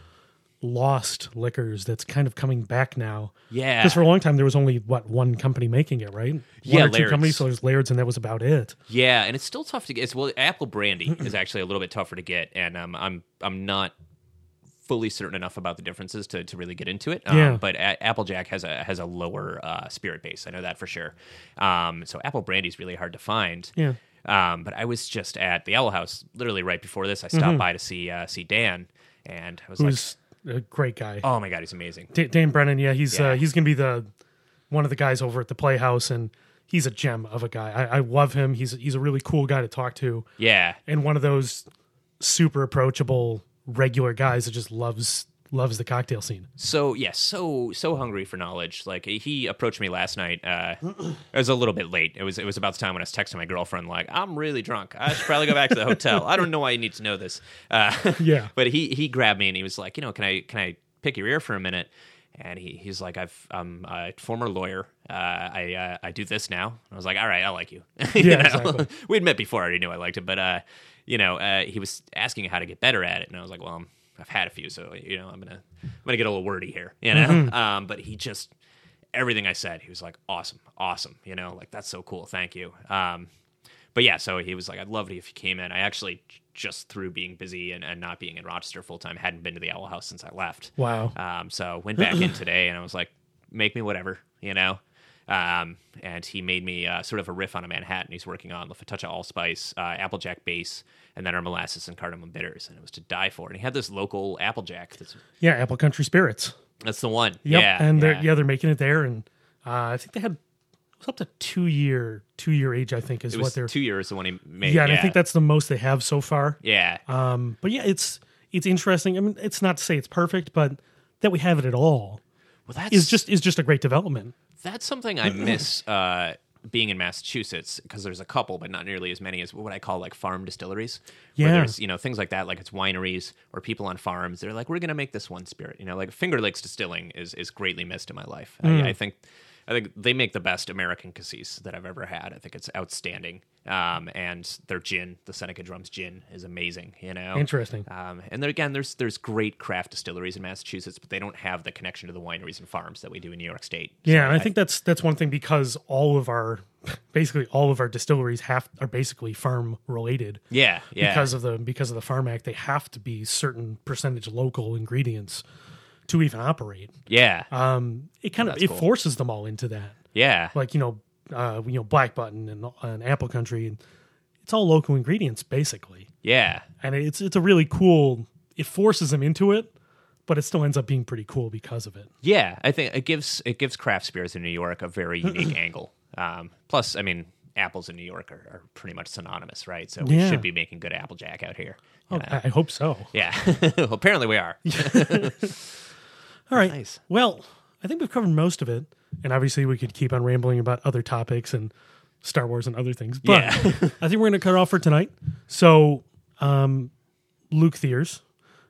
lost liquors that's kind of coming back now. yeah, Because for a long time there was only what one company making it, right? One Yeah, or two Laird's. companies. So there's Laird's, and that was about it. yeah, and it's still tough to get. It's, well, apple brandy <clears throat> is actually a little bit tougher to get, and um, I'm I'm not fully certain enough about the differences to, to really get into it. Um, Yeah. But a- Applejack has a has a lower uh, spirit base. I know that for sure. Um, so apple brandy is really hard to find. Yeah. Um, but I was just at the Owl House literally right before this. I stopped by to see uh, see Dan, and I was Who's a great guy. "Oh my god, he's amazing!" D- Dan Brennan, yeah, he's Yeah. Uh, he's gonna be the one of the guys over at the Playhouse, and he's a gem of a guy. I, I love him. He's he's a really cool guy to talk to, Yeah, and one of those super approachable regular guys that just loves loves the cocktail scene. so yeah, so so hungry for knowledge. Like he approached me last night. Uh, it was a little bit late. It was it was about the time when I was texting my girlfriend like, "I'm really drunk. I should probably go back to the hotel. I don't know why you need to know this." Uh, <laughs> Yeah. but he he grabbed me and he was like, "You know, can I can I pick your ear for a minute?" And he, he's like, I've, I'm a former lawyer. Uh, I uh, I do this now. I was like, all right, I like you. <laughs> You Yeah, exactly. <laughs> We'd met before. I already knew I liked it, but uh, you know, uh, he was asking how to get better at it, and I was like, well, I'm, I've had a few, so you know, I'm gonna I'm gonna get a little wordy here, you know. Mm-hmm. Um, but he just everything I said, he was like, awesome, awesome, you know, like that's so cool, thank you. Um, but yeah, so he was like, I'd love it if you came in. I actually just through being busy and, and not being in Rochester full time, hadn't been to the Owl House since I left. Wow. Um, so went back in <clears throat> today, and I was like, make me whatever, you know. Um, and he made me uh, sort of a riff on a Manhattan. He's working on with a touch of allspice, uh, Applejack base, and then our molasses and cardamom bitters, and it was to die for. And he had this local Applejack. That's Yeah, Apple Country Spirits. that's the one. Yep. Yeah, and they're yeah. yeah they're making it there, and uh, I think they had it was up to two year two year age. I think is what they're two years the one he made. yeah, and I think that's the most they have so far. yeah. Um, but yeah, it's it's interesting. I mean, it's not to say it's perfect, but that we have it at all well, that's is just is just a great development. That's something I <clears throat> miss uh, being in Massachusetts because there's a couple, but not nearly as many as what I call like farm distilleries. Where Yeah. there's you know things like that, like it's wineries or people on farms. They're like, we're gonna make this one spirit. You know, like Finger Lakes Distilling is is greatly missed in my life. Mm. I, I think. I think they make the best American cassis that I've ever had. I think it's outstanding. Um, and their gin, the Seneca Drums gin, is amazing. You know, Interesting. Um, and there, again, there's there's great craft distilleries in Massachusetts, but they don't have the connection to the wineries and farms that we do in New York State. So Yeah, and I think that's that's one thing because all of our <laughs> basically all of our distilleries have are basically farm related. yeah, yeah, Because of the because of the Farm Act, they have to be certain percentage local ingredients to even operate. yeah, Um, it kind of it cool. forces them all into that. yeah, Like you know, uh, you know, Black Button and, and Apple Country, and it's all local ingredients basically. yeah. and it's it's a really cool. It forces them into it, but it still ends up being pretty cool because of it. Yeah, I think it gives it gives craft spirits in New York a very <laughs> unique angle. Um, plus, I mean, apples in New York are, are pretty much synonymous, right? So we Yeah. should be making good Applejack out here. Oh, I, I hope so. Yeah, <laughs> well, apparently we are. <laughs> All right. Nice. Well, I think we've covered most of it, and obviously we could keep on rambling about other topics and Star Wars and other things. But Yeah. <laughs> <laughs> I think we're going to cut it off for tonight. So, um, Luke Thiers,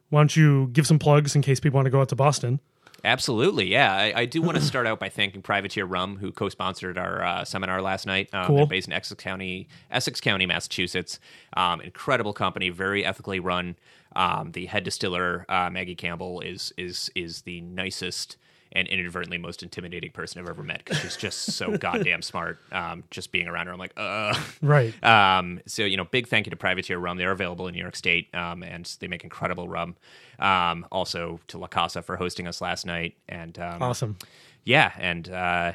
why don't you give some plugs in case people want to go out to Boston? Absolutely, yeah. I, I do want <clears throat> to start out by thanking Privateer Rum, who co-sponsored our uh, seminar last night. Um, Cool. they're based in Essex County, Essex County, Massachusetts. Um, incredible company, very ethically run. Um, the head distiller uh, Maggie Campbell is is is the nicest and inadvertently most intimidating person I've ever met because she's just so <laughs> goddamn smart. Um, just being around her, I'm like, uh. Right. <laughs> Um, so you know, big thank you to Privateer Rum. They're available in New York State, um, and they make incredible rum. Um, also to La Casa for hosting us last night, and um, Awesome. yeah, and uh,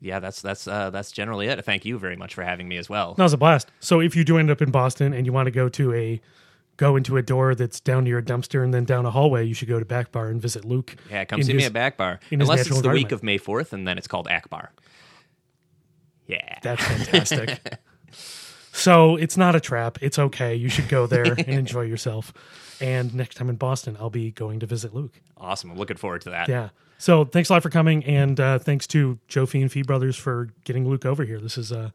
yeah, that's that's uh, that's generally it. Thank you very much for having me as well. That was a blast. So if you do end up in Boston and you want to go to a go into a door that's down near a dumpster and then down a hallway, you should go to Back Bar and visit Luke. Yeah, come see his- me at Back Bar, unless it's the week of May fourth, and then it's called Ackbar. Yeah, That's fantastic. <laughs> so it's not a trap. It's okay. You should go there and <laughs> enjoy yourself. And next time in Boston, I'll be going to visit Luke. awesome. I'm looking forward to that. Yeah. So thanks a lot for coming, and uh, thanks to Joe Fee and Fee Brothers for getting Luke over here. This is a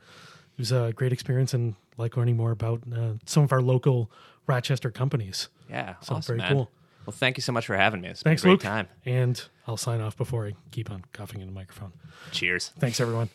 it was a great experience, and like learning more about uh, some of our local Rochester companies. yeah, So awesome, very man. cool. Well, thank you so much for having me. It's Thanks, been a Luke. great time. And I'll sign off before I keep on coughing in the microphone. Cheers. Thanks, everyone.